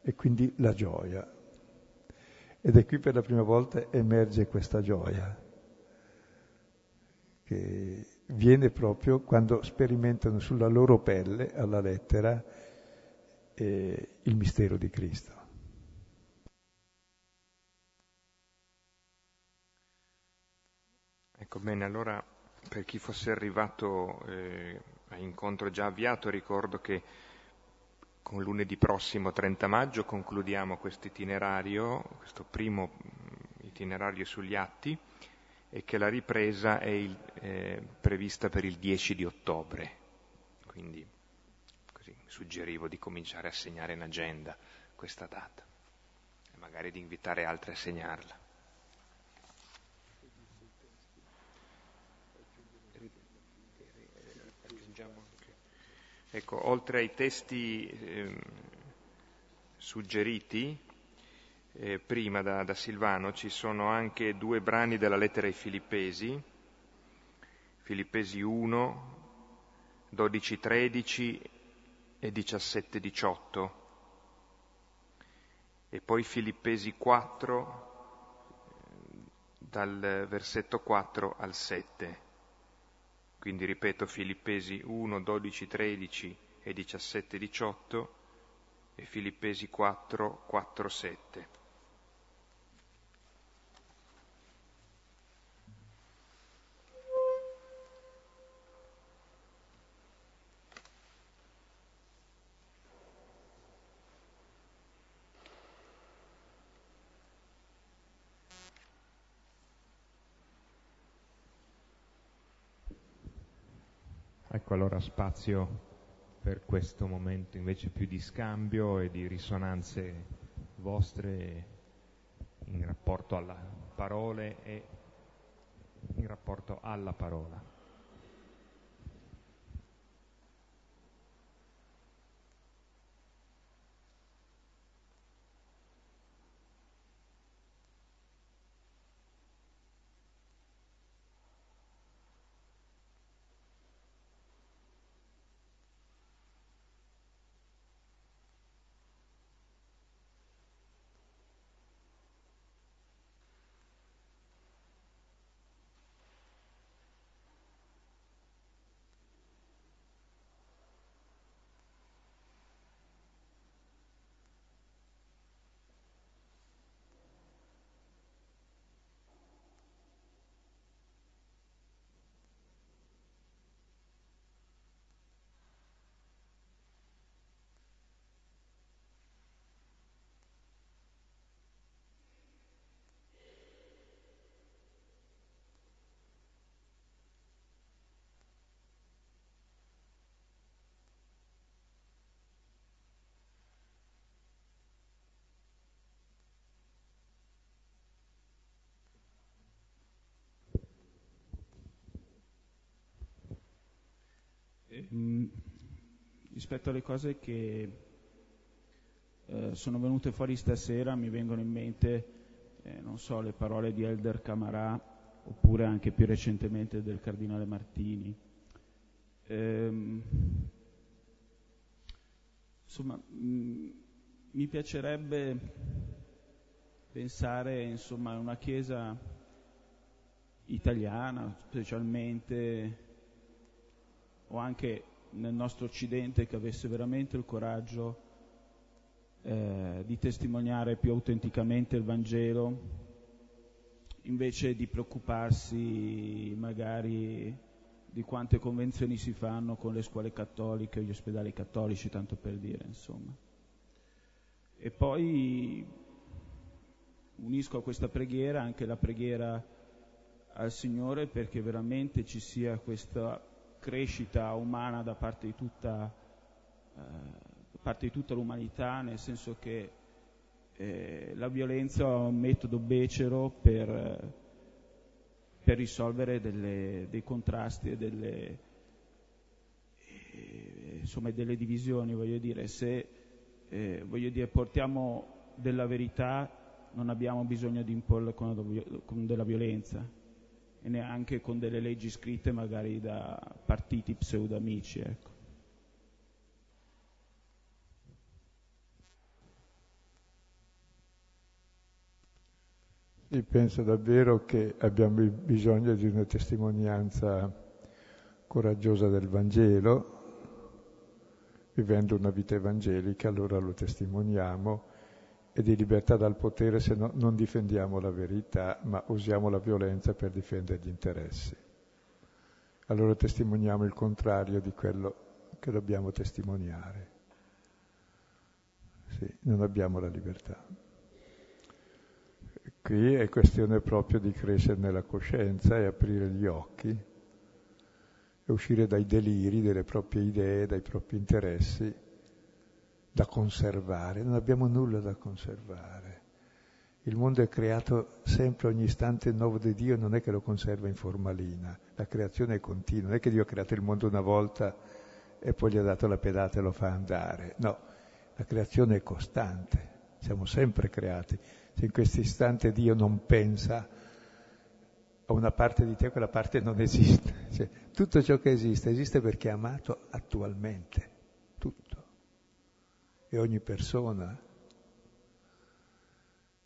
e quindi la gioia. Ed è qui per la prima volta emerge questa gioia, che viene proprio quando sperimentano sulla loro pelle, alla lettera, eh, il mistero di Cristo. Ecco bene, allora per chi fosse arrivato eh, a incontro già avviato, ricordo che con lunedì prossimo 30 maggio concludiamo questo itinerario, questo primo mm, itinerario sugli atti e che la ripresa è il, eh, prevista per il 10 di ottobre. Quindi così suggerivo di cominciare a segnare in agenda questa data e magari di invitare altri a segnarla. Ecco, oltre ai testi eh, suggeriti eh, prima da, da, Silvano, ci sono anche due brani della lettera ai Filippesi, Filippesi 1, 12-13 e 17-18, e poi Filippesi 4, dal versetto 4 al 7. Quindi ripeto Filippesi 1, 12, 13 e 17, 18 e Filippesi 4, 4, 7. Allora spazio per questo momento invece più di scambio e di risonanze vostre in rapporto alle parole e in rapporto alla parola. Ehm, rispetto alle cose che eh, sono venute fuori stasera mi vengono in mente, eh, non so, le parole di Elder Camarà oppure anche più recentemente del Cardinale Martini. Ehm, insomma, mh, mm, mi piacerebbe pensare a una chiesa italiana specialmente o anche nel nostro Occidente che avesse veramente il coraggio eh, di testimoniare più autenticamente il Vangelo, invece di preoccuparsi magari di quante convenzioni si fanno con le scuole cattoliche o gli ospedali cattolici, tanto per dire, insomma. E poi unisco a questa preghiera anche la preghiera al Signore perché veramente ci sia questa crescita umana da parte di tutta, eh, parte di tutta l'umanità, nel senso che eh, la violenza è un metodo becero per, per risolvere delle, dei contrasti e delle, eh, insomma, delle divisioni, voglio dire, se eh, voglio dire, portiamo della verità non abbiamo bisogno di imporla con, con della violenza e neanche con delle leggi scritte magari da partiti pseudo-amici. Ecco. Io penso davvero che abbiamo bisogno di una testimonianza coraggiosa del Vangelo, vivendo una vita evangelica, allora lo testimoniamo, e di libertà dal potere se no, non difendiamo la verità, ma usiamo la violenza per difendere gli interessi. Allora testimoniamo il contrario di quello che dobbiamo testimoniare. Sì, non abbiamo la libertà. Qui è questione proprio di crescere nella coscienza e aprire gli occhi e uscire dai deliri delle proprie idee, dai propri interessi, da conservare. Non abbiamo nulla da conservare. Il mondo è creato sempre, ogni istante nuovo di Dio, non è che lo conserva in formalina, la creazione è continua, non è che Dio ha creato il mondo una volta e poi gli ha dato la pedata e lo fa andare. No, la creazione è costante, siamo sempre creati. Se in questo istante Dio non pensa a una parte di te, quella parte non esiste. Cioè, tutto ciò che esiste esiste perché è amato attualmente. E ogni persona.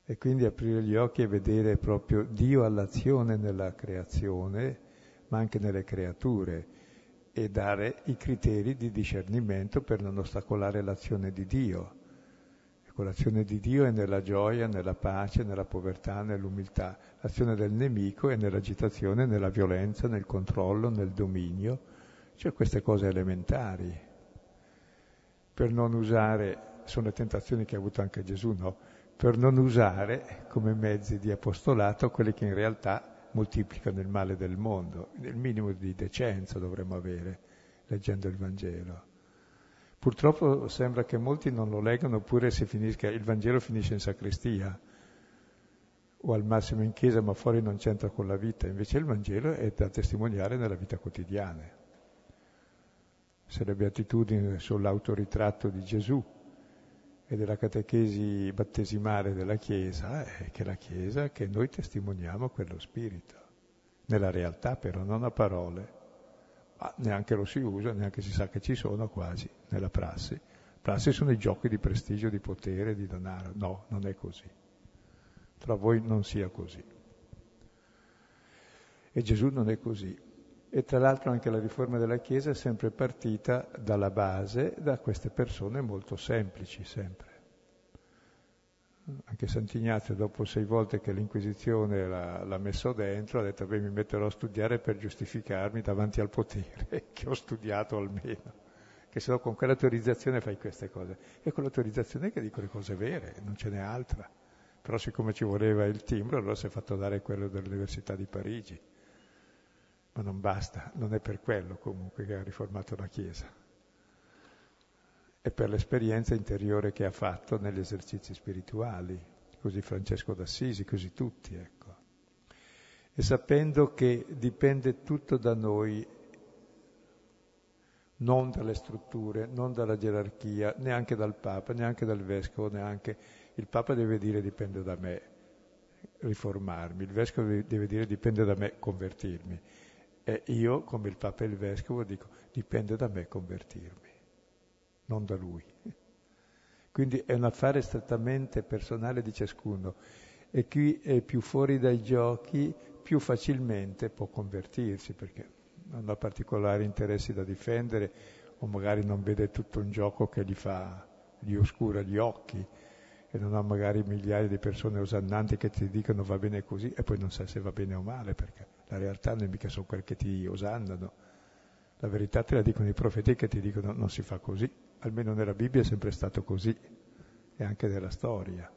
E quindi aprire gli occhi e vedere proprio Dio all'azione nella creazione, ma anche nelle creature, e dare i criteri di discernimento per non ostacolare l'azione di Dio Ecco, l'azione di Dio è nella gioia, nella pace, nella povertà, nell'umiltà. L'azione del nemico è nell'agitazione, nella violenza, nel controllo, nel dominio. Cioè queste cose elementari. Per non usare, sono le tentazioni che ha avuto anche Gesù, no? Per non usare come mezzi di apostolato quelli che in realtà moltiplicano il male del mondo. Il minimo di decenza dovremmo avere leggendo il Vangelo. Purtroppo sembra che molti non lo leggano oppure si finisca, il Vangelo finisce in sacrestia o al massimo in chiesa, ma fuori non c'entra con la vita. Invece il Vangelo è da testimoniare nella vita quotidiana. Se le beatitudini sull'autoritratto di Gesù e della catechesi battesimale della Chiesa, è che la Chiesa, che noi testimoniamo quello spirito, nella realtà però, non a parole ma neanche lo si usa, neanche si sa che ci sono quasi nella prassi. Prassi sono i giochi di prestigio, di potere, di denaro. No, non è così. Tra voi non sia così. E Gesù non è così. E tra l'altro anche la riforma della Chiesa è sempre partita dalla base, da queste persone molto semplici, sempre. Anche Sant'Ignazio dopo sei volte che l'Inquisizione l'ha, l'ha, messo dentro ha detto beh mi metterò a studiare per giustificarmi davanti al potere che ho studiato almeno. Che se no con quell'autorizzazione fai queste cose. E con l'autorizzazione che dico le cose vere non ce n'è altra. Però siccome ci voleva il timbro allora si è fatto dare quello dell'Università di Parigi ma non basta non è per quello comunque che ha riformato la Chiesa e per l'esperienza interiore che ha fatto negli esercizi spirituali, così Francesco d'Assisi, così tutti, ecco. E sapendo che dipende tutto da noi, non dalle strutture, non dalla gerarchia, neanche dal Papa, neanche dal Vescovo, neanche... Il Papa deve dire dipende da me riformarmi, il Vescovo deve dire dipende da me convertirmi. E io, come il Papa e il Vescovo, dico dipende da me convertirmi non da lui. Quindi è un affare strettamente personale di ciascuno e chi è più fuori dai giochi più facilmente può convertirsi perché non ha particolari interessi da difendere o magari non vede tutto un gioco che gli fa, gli oscura gli occhi e non ha magari migliaia di persone osannanti che ti dicono va bene così e poi non sa se va bene o male perché la realtà non è mica sono quelle che ti osannano, la verità te la dicono i profeti che ti dicono non si fa così almeno nella Bibbia è sempre stato così e anche nella storia.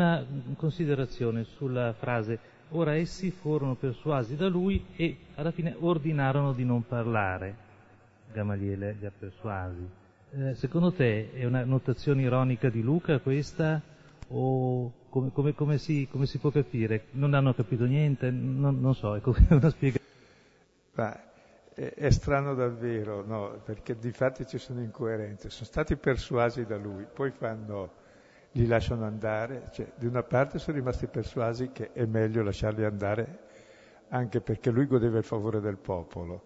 Una considerazione sulla frase ora essi furono persuasi da lui e alla fine ordinarono di non parlare. Gamaliele li ha persuasi. Eh, secondo te è una notazione ironica di Luca questa o come, come, come, si, come si, può capire? Non hanno capito niente? Non, non so, è una spiegazione. è, è strano davvero, no? perché di fatti ci sono incoerenze. Sono stati persuasi da lui, poi fanno, li lasciano andare. Cioè, di una parte sono rimasti persuasi che è meglio lasciarli andare anche perché lui godeva il favore del popolo.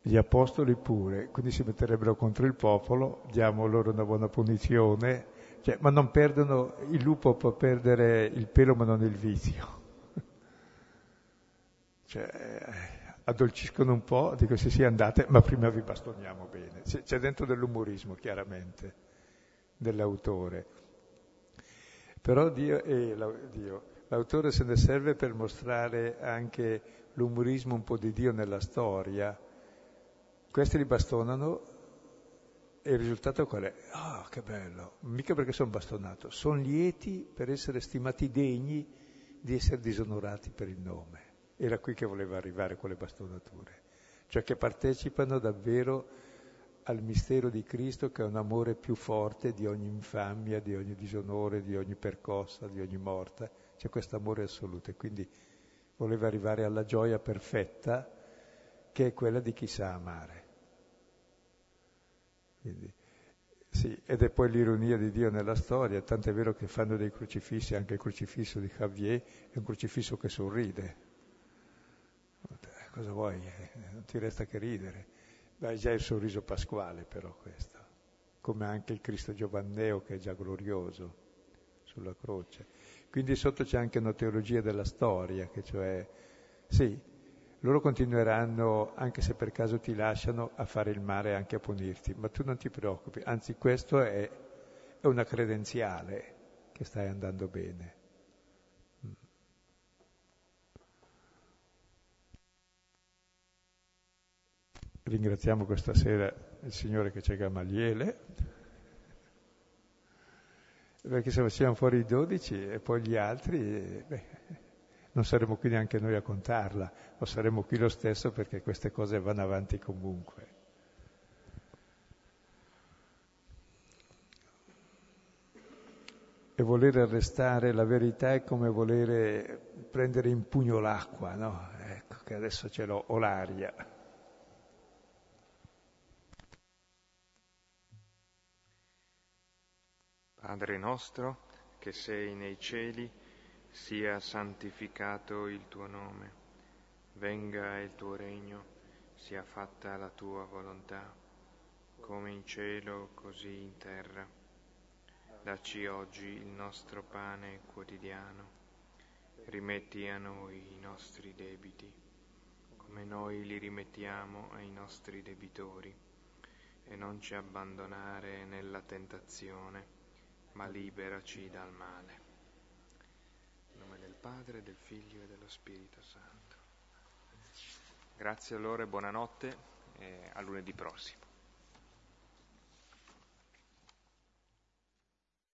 Gli apostoli pure, quindi si metterebbero contro il popolo, diamo loro una buona punizione, cioè, ma non perdono, il lupo può perdere il pelo ma non il vizio. cioè, addolciscono un po', dico sì sì andate, ma prima vi bastoniamo bene. C'è dentro dell'umorismo chiaramente, dell'autore. Però Dio, eh, Dio, l'autore se ne serve per mostrare anche l'umorismo un po' di Dio nella storia. Questi li bastonano e il risultato qual è? Ah, oh, che bello! Mica perché sono bastonato, sono lieti per essere stimati degni di essere disonorati per il nome. Era qui che voleva arrivare con le bastonature, cioè che partecipano davvero al mistero di Cristo che è un amore più forte di ogni infamia, di ogni disonore, di ogni percossa, di ogni morte. C'è questo amore assoluto e quindi voleva arrivare alla gioia perfetta che è quella di chi sa amare. Quindi, sì, ed è poi l'ironia di Dio nella storia, tant'è vero che fanno dei crocifissi, anche il crocifisso di Javier è un crocifisso che sorride, cosa vuoi? Non ti resta che ridere. Beh, già il sorriso pasquale però questo, come anche il Cristo Giovanneo che è già glorioso sulla croce. Quindi sotto c'è anche una teologia della storia, che cioè, sì, loro continueranno, anche se per caso ti lasciano, a fare il male e anche a punirti, ma tu non ti preoccupi, anzi questo è, è una credenziale che stai andando bene. Ringraziamo questa sera il Signore che c'è Gamaliele, perché se facciamo fuori i dodici e poi gli altri, beh, non saremo qui neanche noi a contarla, o saremo qui lo stesso perché queste cose vanno avanti comunque. E voler arrestare la verità è come volere prendere in pugno l'acqua, no? Ecco che adesso ce l'ho, o l'aria. Padre nostro, che sei nei cieli, sia santificato il tuo nome, venga il tuo regno, sia fatta la tua volontà, come in cielo così in terra. Dacci oggi il nostro pane quotidiano, rimetti a noi i nostri debiti, come noi li rimettiamo ai nostri debitori, e non ci abbandonare nella tentazione ma liberaci dal male. In nome del Padre, del Figlio e dello Spirito Santo. Grazie allora e buonanotte e a lunedì prossimo.